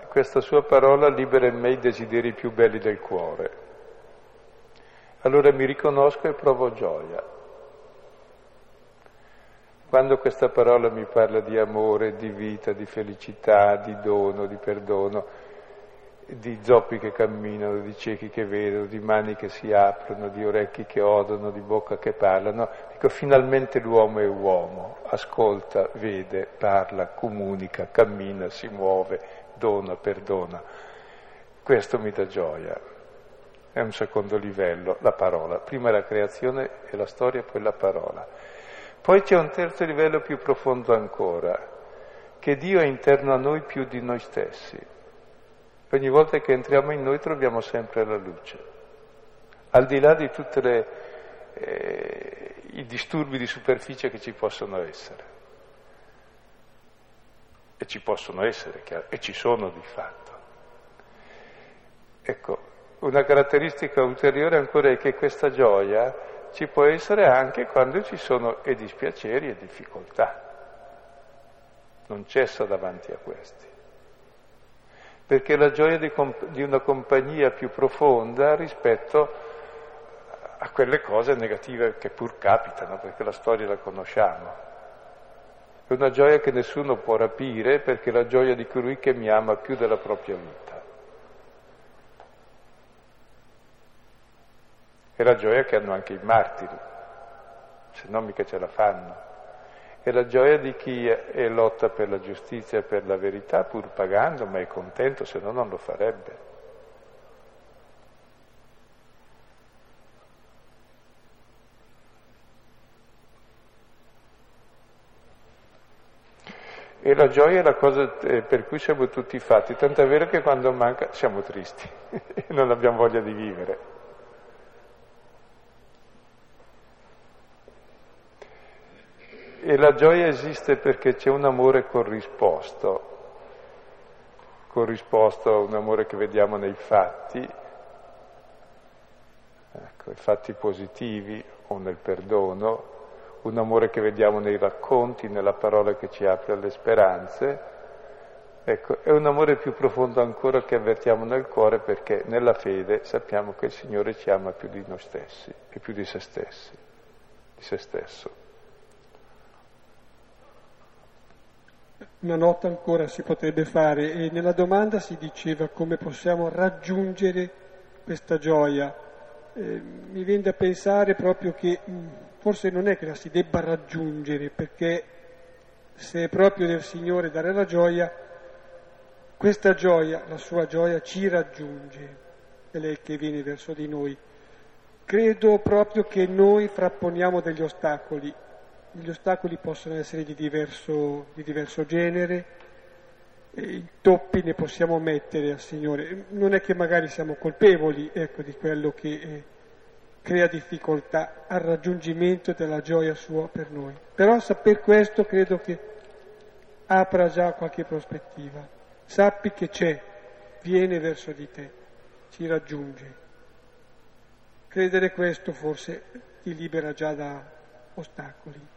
B: questa sua parola libera in me i desideri più belli del cuore. Allora mi riconosco e provo gioia. Quando questa parola mi parla di amore, di vita, di felicità, di dono, di perdono, di zoppi che camminano, di ciechi che vedono, di mani che si aprono, di orecchi che odono, di bocca che parlano. Dico, finalmente l'uomo è uomo, ascolta, vede, parla, comunica, cammina, si muove, dona, perdona. Questo mi dà gioia. È un secondo livello, la parola. Prima la creazione e la storia, poi la parola. Poi c'è un terzo livello più profondo ancora, che Dio è interno a noi più di noi stessi. Ogni volta che entriamo in noi troviamo sempre la luce, al di là di tutti eh, i disturbi di superficie che ci possono essere. E ci possono essere, chiaro, e ci sono di fatto. Ecco, una caratteristica ulteriore ancora è che questa gioia ci può essere anche quando ci sono e dispiaceri e difficoltà. Non cessa davanti a questi perché la gioia di, comp- di una compagnia più profonda rispetto a quelle cose negative che pur capitano, perché la storia la conosciamo. È una gioia che nessuno può rapire perché è la gioia di colui che mi ama più della propria vita. È la gioia che hanno anche i martiri, se no mica ce la fanno è la gioia di chi è lotta per la giustizia e per la verità, pur pagando, ma è contento, se no non lo farebbe. E la gioia è la cosa eh, per cui siamo tutti fatti, tanto è vero che quando manca siamo tristi e non abbiamo voglia di vivere. E la gioia esiste perché c'è un amore corrisposto, corrisposto a un amore che vediamo nei fatti, ecco, i fatti positivi o nel perdono, un amore che vediamo nei racconti, nella parola che ci apre alle speranze, ecco, è un amore più profondo ancora che avvertiamo nel cuore perché nella fede sappiamo che il Signore ci ama più di noi stessi e più di se stessi, di se stesso.
E: Una nota ancora si potrebbe fare e nella domanda si diceva come possiamo raggiungere questa gioia. Eh, mi viene da pensare proprio che mm, forse non è che la si debba raggiungere perché se è proprio del Signore dare la gioia, questa gioia, la sua gioia ci raggiunge, è lei che viene verso di noi. Credo proprio che noi frapponiamo degli ostacoli gli ostacoli possono essere di diverso, di diverso genere, intoppi ne possiamo mettere al Signore. Non è che magari siamo colpevoli ecco, di quello che eh, crea difficoltà al raggiungimento della gioia sua per noi. Però saper questo credo che apra già qualche prospettiva. Sappi che c'è, viene verso di te, ci raggiunge. Credere questo forse ti libera già da ostacoli.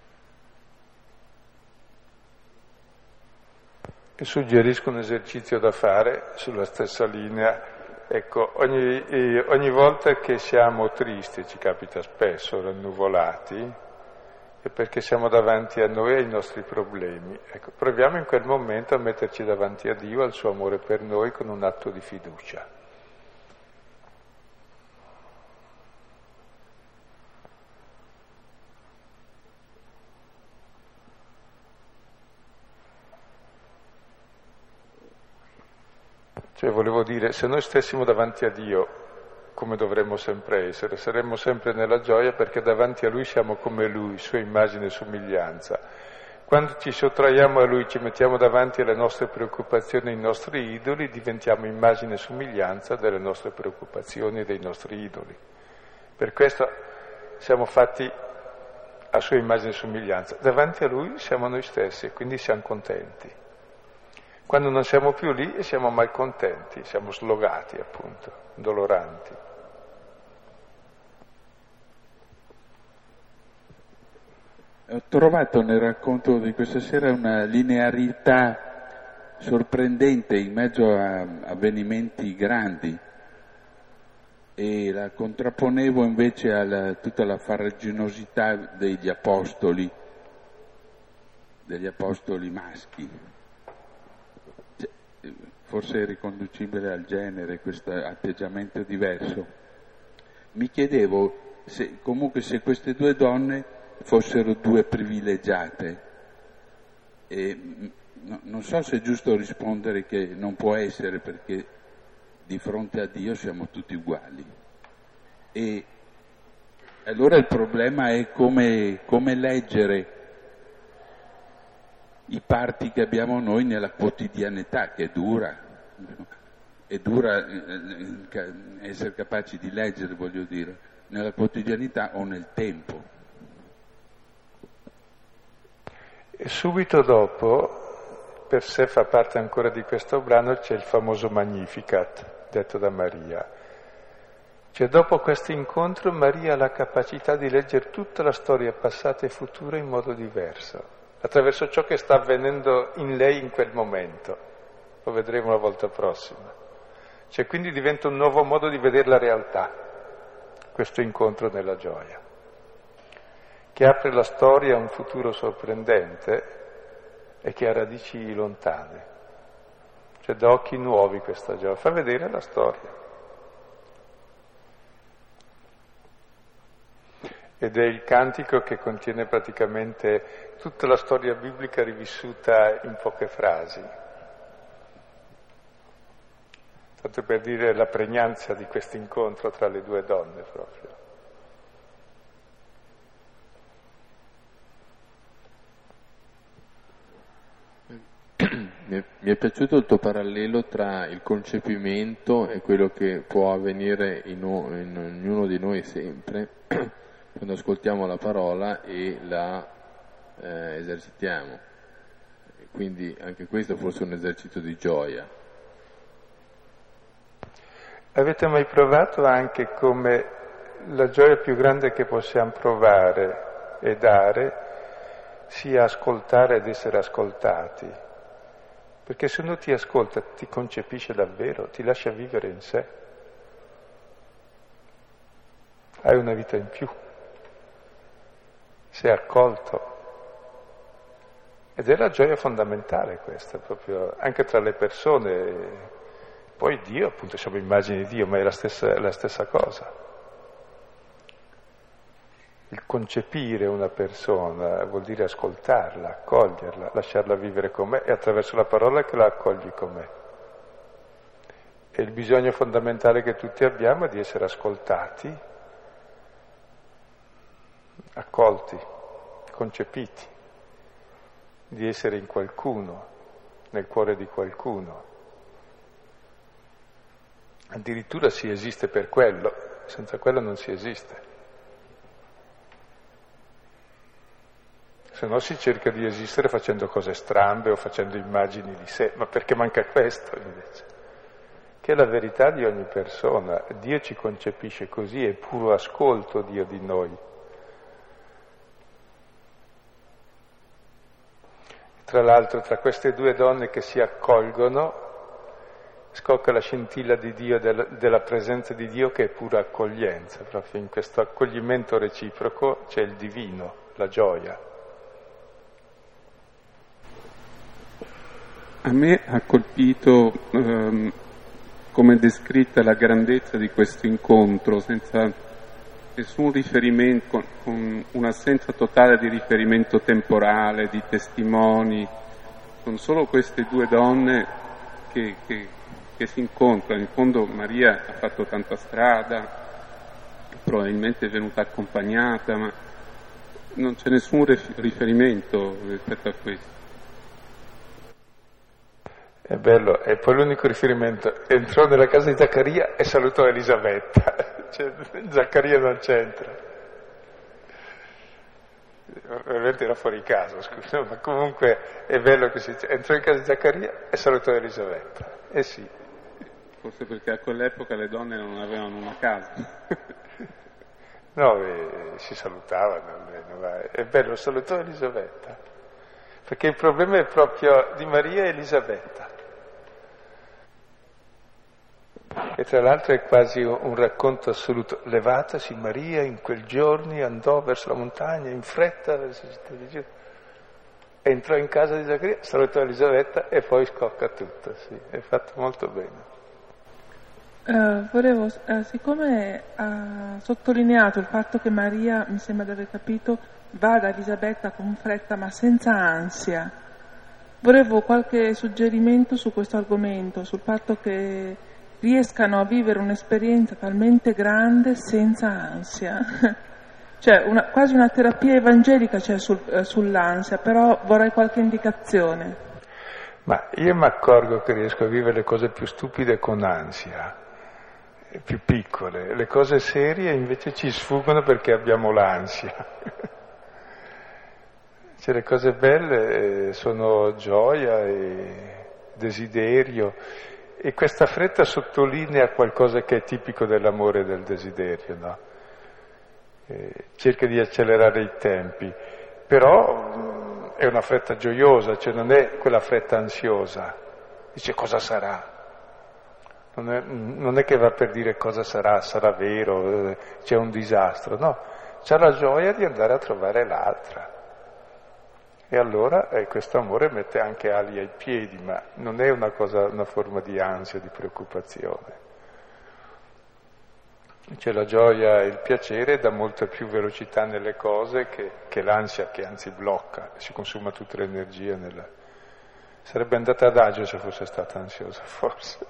B: E suggerisco un esercizio da fare sulla stessa linea. Ecco, ogni, ogni volta che siamo tristi, ci capita spesso, rannuvolati, è perché siamo davanti a noi e ai nostri problemi. Ecco, proviamo in quel momento a metterci davanti a Dio, al suo amore per noi, con un atto di fiducia. Cioè volevo dire, se noi stessimo davanti a Dio come dovremmo sempre essere, saremmo sempre nella gioia perché davanti a Lui siamo come Lui, sua immagine e somiglianza. Quando ci sottraiamo a Lui, ci mettiamo davanti alle nostre preoccupazioni, ai nostri idoli, diventiamo immagine e somiglianza delle nostre preoccupazioni e dei nostri idoli. Per questo siamo fatti a sua immagine e somiglianza. Davanti a Lui siamo noi stessi e quindi siamo contenti. Quando non siamo più lì siamo malcontenti, siamo slogati appunto, doloranti.
F: Ho trovato nel racconto di questa sera una linearità sorprendente in mezzo a avvenimenti grandi e la contrapponevo invece a tutta la farraginosità degli apostoli, degli apostoli maschi forse è riconducibile al genere, questo atteggiamento diverso. Mi chiedevo se, comunque se queste due donne fossero due privilegiate. E, no, non so se è giusto rispondere che non può essere perché di fronte a Dio siamo tutti uguali. E allora il problema è come, come leggere i parti che abbiamo noi nella quotidianità, che è dura, è dura eh, eh, essere capaci di leggere, voglio dire, nella quotidianità o nel tempo.
B: E subito dopo, per sé fa parte ancora di questo brano, c'è il famoso Magnificat, detto da Maria. Cioè dopo questo incontro Maria ha la capacità di leggere tutta la storia passata e futura in modo diverso attraverso ciò che sta avvenendo in lei in quel momento. Lo vedremo la volta prossima. Cioè quindi diventa un nuovo modo di vedere la realtà, questo incontro nella gioia, che apre la storia a un futuro sorprendente e che ha radici lontane. Cioè da occhi nuovi questa gioia, fa vedere la storia. Ed è il cantico che contiene praticamente tutta la storia biblica rivissuta in poche frasi. Tanto per dire la pregnanza di questo incontro tra le due donne proprio.
G: Mi è piaciuto il tuo parallelo tra il concepimento e quello che può avvenire in, in ognuno di noi sempre quando ascoltiamo la parola e la eh, esercitiamo. Quindi anche questo è forse un esercito di gioia.
B: Avete mai provato anche come la gioia più grande che possiamo provare e dare sia ascoltare ed essere ascoltati? Perché se uno ti ascolta, ti concepisce davvero, ti lascia vivere in sé. Hai una vita in più sei accolto. Ed è la gioia fondamentale questa, proprio anche tra le persone. Poi Dio, appunto, siamo immagini di Dio, ma è la stessa, la stessa cosa. Il concepire una persona vuol dire ascoltarla, accoglierla, lasciarla vivere con me e attraverso la parola che la accogli con me. E il bisogno fondamentale che tutti abbiamo è di essere ascoltati accolti, concepiti, di essere in qualcuno, nel cuore di qualcuno. Addirittura si esiste per quello, senza quello non si esiste. Se no si cerca di esistere facendo cose strambe o facendo immagini di sé, ma perché manca questo invece? Che è la verità di ogni persona. Dio ci concepisce così, è puro ascolto Dio di noi. Tra l'altro tra queste due donne che si accolgono scocca la scintilla di Dio, della presenza di Dio che è pura accoglienza, proprio in questo accoglimento reciproco c'è il divino, la gioia.
H: A me ha colpito ehm, come descritta la grandezza di questo incontro, senza nessun riferimento, con un'assenza totale di riferimento temporale, di testimoni, sono solo queste due donne che, che, che si incontrano. In fondo Maria ha fatto tanta strada, probabilmente è venuta accompagnata, ma non c'è nessun riferimento rispetto a questo.
B: È bello, e poi l'unico riferimento, entrò nella casa di Zaccaria e salutò Elisabetta. Zaccaria non c'entra. Ovviamente era fuori casa, scusa, ma comunque è bello che si entrò in casa di Zaccaria e salutò Elisabetta. Eh sì.
H: Forse perché a quell'epoca le donne non avevano una casa.
B: no, eh, si salutavano almeno, è bello, salutò Elisabetta. Perché il problema è proprio di Maria e Elisabetta. E tra l'altro è quasi un racconto assoluto. Levatasi Maria in quel giorno andò verso la montagna in fretta verso la città di Giuda. Entrò in casa di Zaccaria, salutò Elisabetta e poi scocca tutto, sì, è fatto molto bene.
I: Uh, volevo, uh, siccome ha sottolineato il fatto che Maria, mi sembra di aver capito, va da Elisabetta con fretta ma senza ansia, volevo qualche suggerimento su questo argomento, sul fatto che riescano a vivere un'esperienza talmente grande senza ansia. cioè una, quasi una terapia evangelica c'è sul, uh, sull'ansia, però vorrei qualche indicazione.
B: Ma io mi accorgo che riesco a vivere le cose più stupide con ansia più piccole, le cose serie invece ci sfuggono perché abbiamo l'ansia. cioè le cose belle eh, sono gioia e desiderio e questa fretta sottolinea qualcosa che è tipico dell'amore e del desiderio, no? eh, cerca di accelerare i tempi, però mm, è una fretta gioiosa, cioè non è quella fretta ansiosa, dice cosa sarà, non è, non è, che va per dire cosa sarà, sarà vero, eh, c'è un disastro, no, c'ha la gioia di andare a trovare l'altra. E allora eh, questo amore mette anche ali ai piedi, ma non è una, cosa, una forma di ansia, di preoccupazione. C'è la gioia e il piacere dà molta più velocità nelle cose che, che l'ansia che anzi blocca, si consuma tutta l'energia nella... Sarebbe andata adagio se fosse stata ansiosa, forse.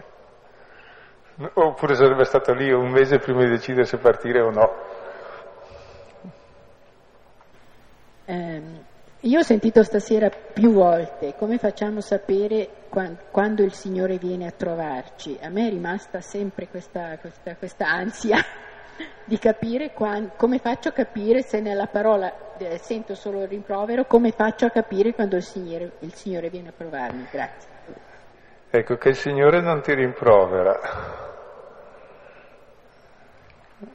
B: Oppure sarebbe stato lì un mese prima di decidere se partire o no.
J: Eh, io ho sentito stasera più volte come facciamo sapere quando il Signore viene a trovarci. A me è rimasta sempre questa, questa, questa ansia di capire quando, come faccio a capire se nella parola eh, sento solo il rimprovero, come faccio a capire quando il Signore, il Signore viene a trovarmi. Grazie.
B: Ecco che il Signore non ti rimprovera,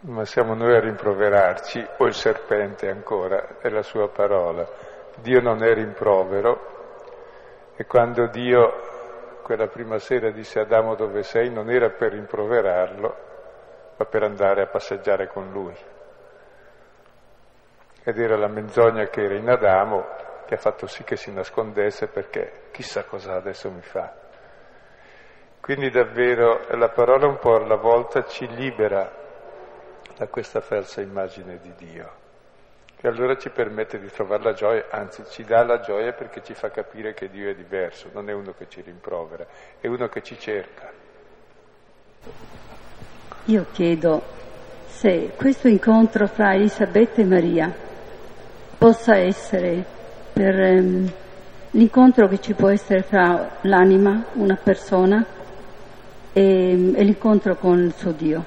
B: ma siamo noi a rimproverarci, o il serpente ancora, è la sua parola. Dio non è rimprovero e quando Dio quella prima sera disse Adamo dove sei non era per rimproverarlo, ma per andare a passeggiare con lui. Ed era la menzogna che era in Adamo che ha fatto sì che si nascondesse perché chissà cosa adesso mi fa. Quindi davvero la parola un po' alla volta ci libera da questa falsa immagine di Dio, che allora ci permette di trovare la gioia, anzi ci dà la gioia perché ci fa capire che Dio è diverso, non è uno che ci rimprovera, è uno che ci cerca.
K: Io chiedo se questo incontro fra Elisabetta e Maria possa essere per um, l'incontro che ci può essere fra l'anima, una persona, e, e l'incontro con il suo Dio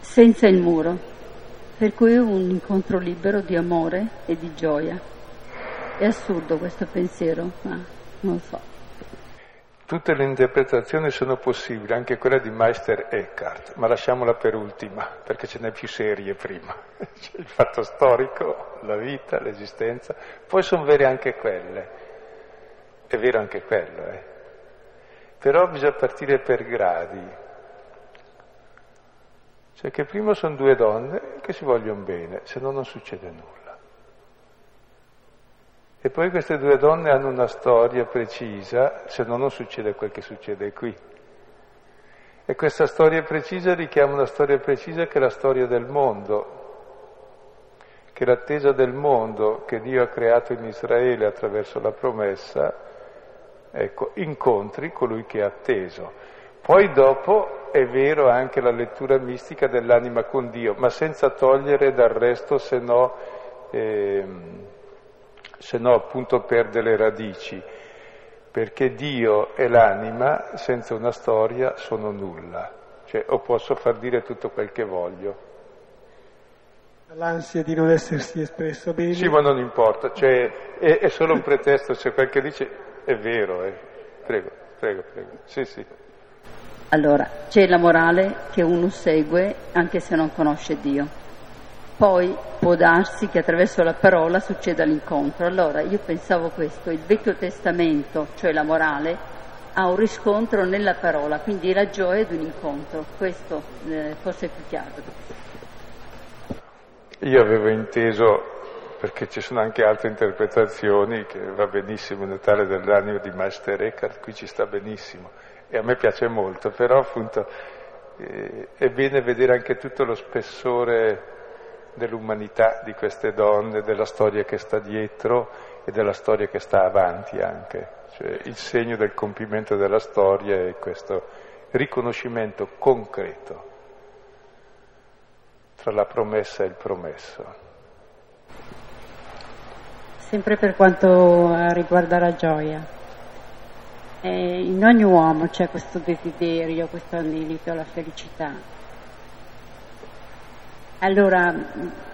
K: senza il muro, per cui è un incontro libero di amore e di gioia. È assurdo questo pensiero, ma non so.
B: Tutte le interpretazioni sono possibili, anche quella di Meister Eckhart, ma lasciamola per ultima, perché ce n'è più serie prima. C'è il fatto storico, la vita, l'esistenza, poi sono vere anche quelle. È vero anche quello, eh. Però bisogna partire per gradi, cioè che prima sono due donne che si vogliono bene, se no non succede nulla. E poi queste due donne hanno una storia precisa, se no non succede quel che succede qui. E questa storia precisa richiama una storia precisa che è la storia del mondo, che è l'attesa del mondo che Dio ha creato in Israele attraverso la promessa, ecco, incontri colui che ha atteso. Poi dopo è vero anche la lettura mistica dell'anima con Dio, ma senza togliere dal resto, se no, eh, se no appunto perde le radici, perché Dio e l'anima senza una storia sono nulla, cioè o posso far dire tutto quel che voglio.
A: L'ansia di non essersi espresso bene.
B: Sì, ma non importa, cioè, è, è, solo un pretesto, se quel che dice è vero. Eh. Prego, prego, prego. Sì, sì.
K: Allora, c'è la morale che uno segue anche se non conosce Dio. Poi può darsi che attraverso la parola succeda l'incontro. Allora, io pensavo questo, il Vecchio Testamento, cioè la morale, ha un riscontro nella parola, quindi la gioia di un incontro. Questo eh, forse è più chiaro.
B: Io avevo inteso perché ci sono anche altre interpretazioni che va benissimo, il Natale dell'anima di Meister Eckhart, qui ci sta benissimo e a me piace molto, però appunto eh, è bene vedere anche tutto lo spessore dell'umanità di queste donne, della storia che sta dietro e della storia che sta avanti anche. Cioè, il segno del compimento della storia è questo riconoscimento concreto tra la promessa e il promesso.
K: Sempre per quanto riguarda la gioia, eh, in ogni uomo c'è questo desiderio, questo anelito alla felicità. Allora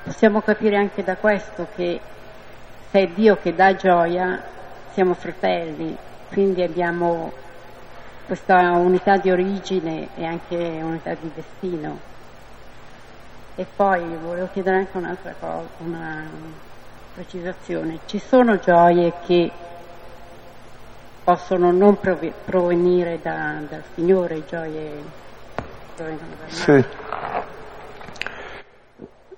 K: possiamo capire anche da questo che se è Dio che dà gioia, siamo fratelli, quindi abbiamo questa unità di origine e anche unità di destino. E poi volevo chiedere anche un'altra cosa, una precisazione. Ci sono gioie che possono non provenire da, dal Signore, gioie provengono dal
B: Sì.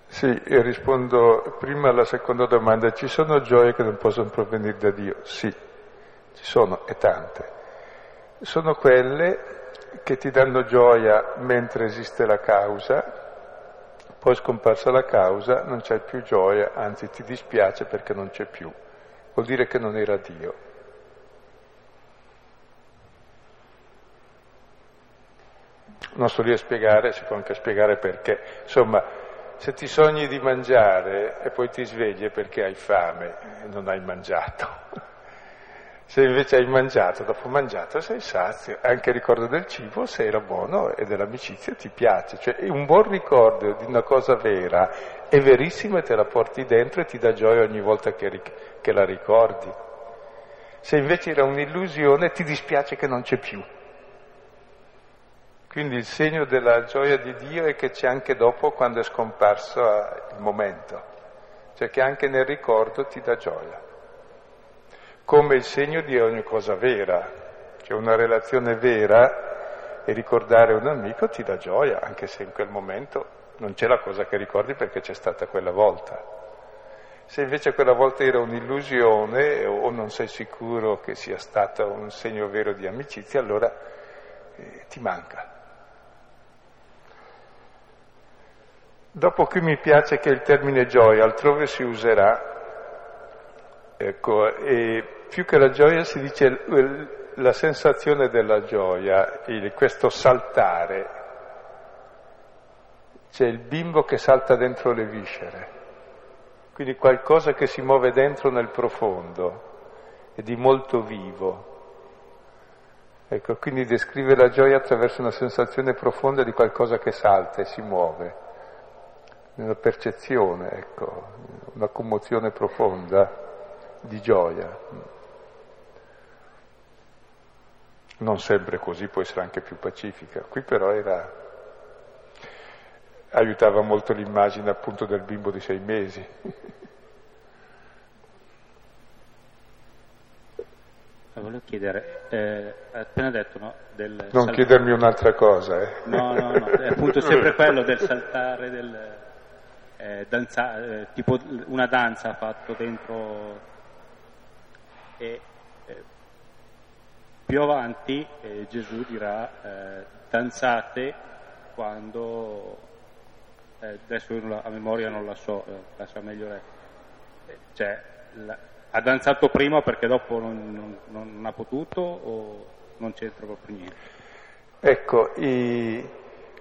B: Sì, rispondo prima alla seconda domanda. Ci sono gioie che non possono provenire da Dio? Sì, ci sono e tante. Sono quelle che ti danno gioia mentre esiste la causa, poi scomparsa la causa non c'è più gioia, anzi ti dispiace perché non c'è più. Vuol dire che non era Dio. Non sto lì a spiegare, si può anche spiegare perché. Insomma, se ti sogni di mangiare e poi ti svegli è perché hai fame e non hai mangiato. Se invece hai mangiato, dopo mangiato sei sazio, anche il ricordo del cibo, se era buono e dell'amicizia ti piace. Cioè un buon ricordo di una cosa vera è verissima e te la porti dentro e ti dà gioia ogni volta che, che la ricordi. Se invece era un'illusione ti dispiace che non c'è più. Quindi il segno della gioia di Dio è che c'è anche dopo quando è scomparso il momento, cioè che anche nel ricordo ti dà gioia. Come il segno di ogni cosa vera, cioè una relazione vera e ricordare un amico ti dà gioia, anche se in quel momento non c'è la cosa che ricordi perché c'è stata quella volta. Se invece quella volta era un'illusione o non sei sicuro che sia stato un segno vero di amicizia, allora eh, ti manca. Dopo qui mi piace che il termine gioia altrove si userà, ecco, e più che la gioia si dice la sensazione della gioia, questo saltare. C'è il bimbo che salta dentro le viscere, quindi qualcosa che si muove dentro nel profondo e di molto vivo. Ecco, quindi descrive la gioia attraverso una sensazione profonda di qualcosa che salta e si muove nella percezione, ecco, una commozione profonda di gioia. Non sempre così, può essere anche più pacifica. Qui però era, aiutava molto l'immagine appunto del bimbo di sei mesi.
L: Volevo chiedere, eh, appena detto no, del...
B: Non
L: saltare.
B: chiedermi un'altra cosa, eh.
L: No, no, no, è appunto sempre quello del saltare, del eh, danza, eh, tipo una danza fatto dentro e eh, più avanti eh, Gesù dirà eh, danzate quando adesso io la, a memoria non la so, la so meglio lei. Cioè, la, ha danzato prima perché dopo non, non, non, ha potuto o non c'entra proprio niente?
B: Ecco, i,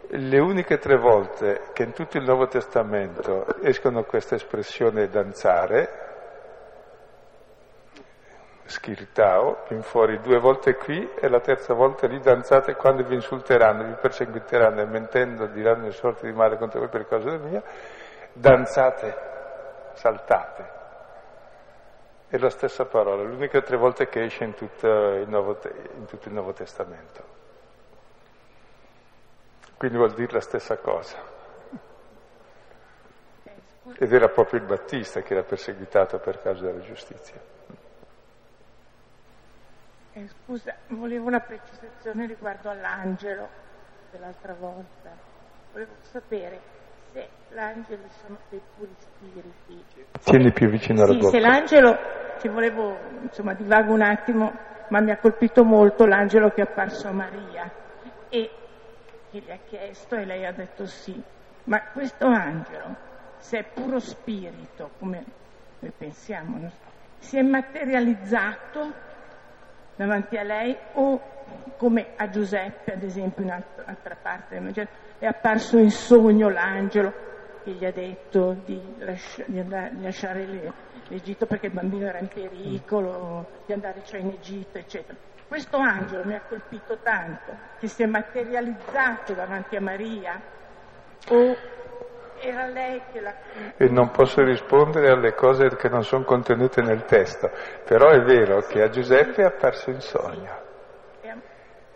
B: le uniche tre volte che in tutto il Nuovo Testamento escono questa espressione danzare, schirtao, in fuori due volte qui e la terza volta lì danzate quando vi insulteranno, vi perseguiteranno e mentendo diranno sorti di male contro voi per causa mia, danzate, saltate. È la stessa parola, l'unica tre volte che esce in tutto il Nuovo, in tutto il Nuovo Testamento. Quindi vuol dire la stessa cosa. Ed era proprio il Battista che era perseguitato per causa della giustizia.
I: Eh, scusa, volevo una precisazione riguardo all'angelo dell'altra volta. Volevo sapere
M: se l'angelo sono dei puri spiriti.
B: Tieni più vicino alla
M: Sì,
B: bocca.
M: se l'angelo, ci volevo, insomma, divago un attimo, ma mi ha colpito molto l'angelo che è apparso a Maria e che gli ha chiesto e lei ha detto sì. Ma questo angelo, se è puro spirito, come noi pensiamo, si è materializzato davanti a lei o come a Giuseppe, ad esempio, in alt- altra parte del Vangelo, è apparso in sogno l'angelo che gli ha detto di, lasci- di andare- di lasciare le- l'Egitto perché il bambino era in pericolo, di andare cioè in Egitto, eccetera. Questo angelo mi ha colpito tanto, che si è materializzato davanti a Maria, o era lei che l'ha...
B: E non posso rispondere alle cose che non sono contenute nel testo, però è vero che a Giuseppe è apparso in sogno.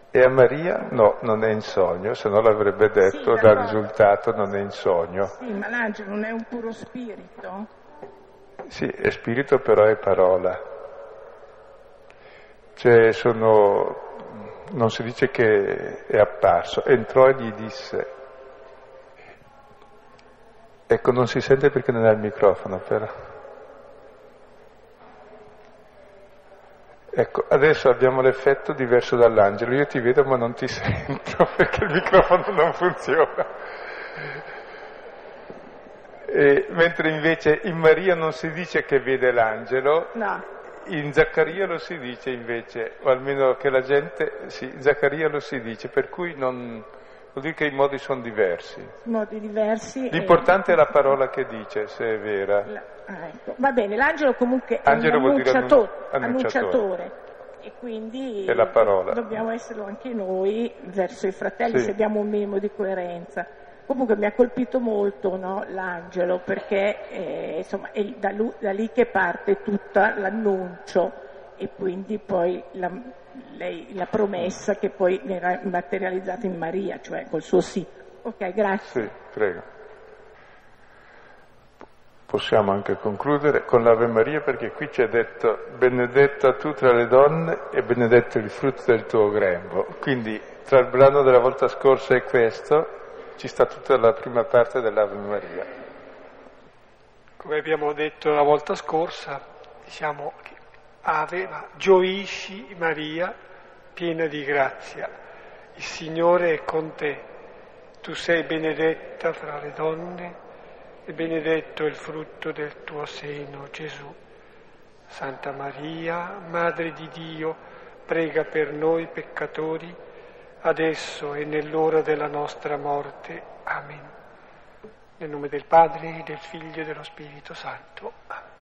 B: E a Maria no, non è in sogno, se no l'avrebbe detto,
M: Sì,
B: dal risultato non è in sogno.
M: Sì, ma l'angelo non è un puro spirito?
B: Sì, è spirito però è parola. Cioè sono, non si dice che è apparso, entrò e gli disse. Ecco, non si sente perché non ha il microfono, però. Ecco, adesso abbiamo l'effetto diverso dall'angelo. Io ti vedo ma non ti sento perché il microfono non funziona. E, mentre invece in Maria non si dice che vede l'angelo,
M: No.
B: In Zaccaria lo si dice invece, o almeno che la gente, sì, in Zaccaria lo si dice, per cui non, vuol dire che i modi sono diversi.
M: modi diversi. e-
B: L'importante è la parola che dice, se è vera.
M: La- ah, ecco. Va bene, l'angelo comunque
B: Angelo
M: è un annunciatore,
B: annun- annunciatore.
M: annunciatore. e quindi
B: È la parola.
M: dobbiamo esserlo anche noi verso i fratelli
B: Sì.
M: se abbiamo un minimo di coerenza. Comunque mi ha colpito molto no, l'angelo perché eh, insomma, è da, lu- da lì che parte tutto l'annuncio e quindi poi la, lei- la promessa che poi verrà materializzata in Maria, cioè col suo sì. Ok, grazie.
B: Sì, prego. Possiamo anche concludere con l'Ave Maria perché qui c'è detto benedetta tu tra le donne e benedetto il frutto del tuo grembo. Quindi tra il brano della volta scorsa e questo ci sta tutta la prima parte dell'Ave Maria.
A: Come abbiamo detto la volta scorsa, diciamo che Ave, gioisci Maria, piena di grazia. Il Signore è con te. Tu sei benedetta fra le donne e benedetto il frutto del tuo seno, Gesù. Santa Maria, Madre di Dio, prega per noi peccatori, adesso e nell'ora della nostra morte. Amen. Nel nome del Padre, del Figlio e dello Spirito Santo.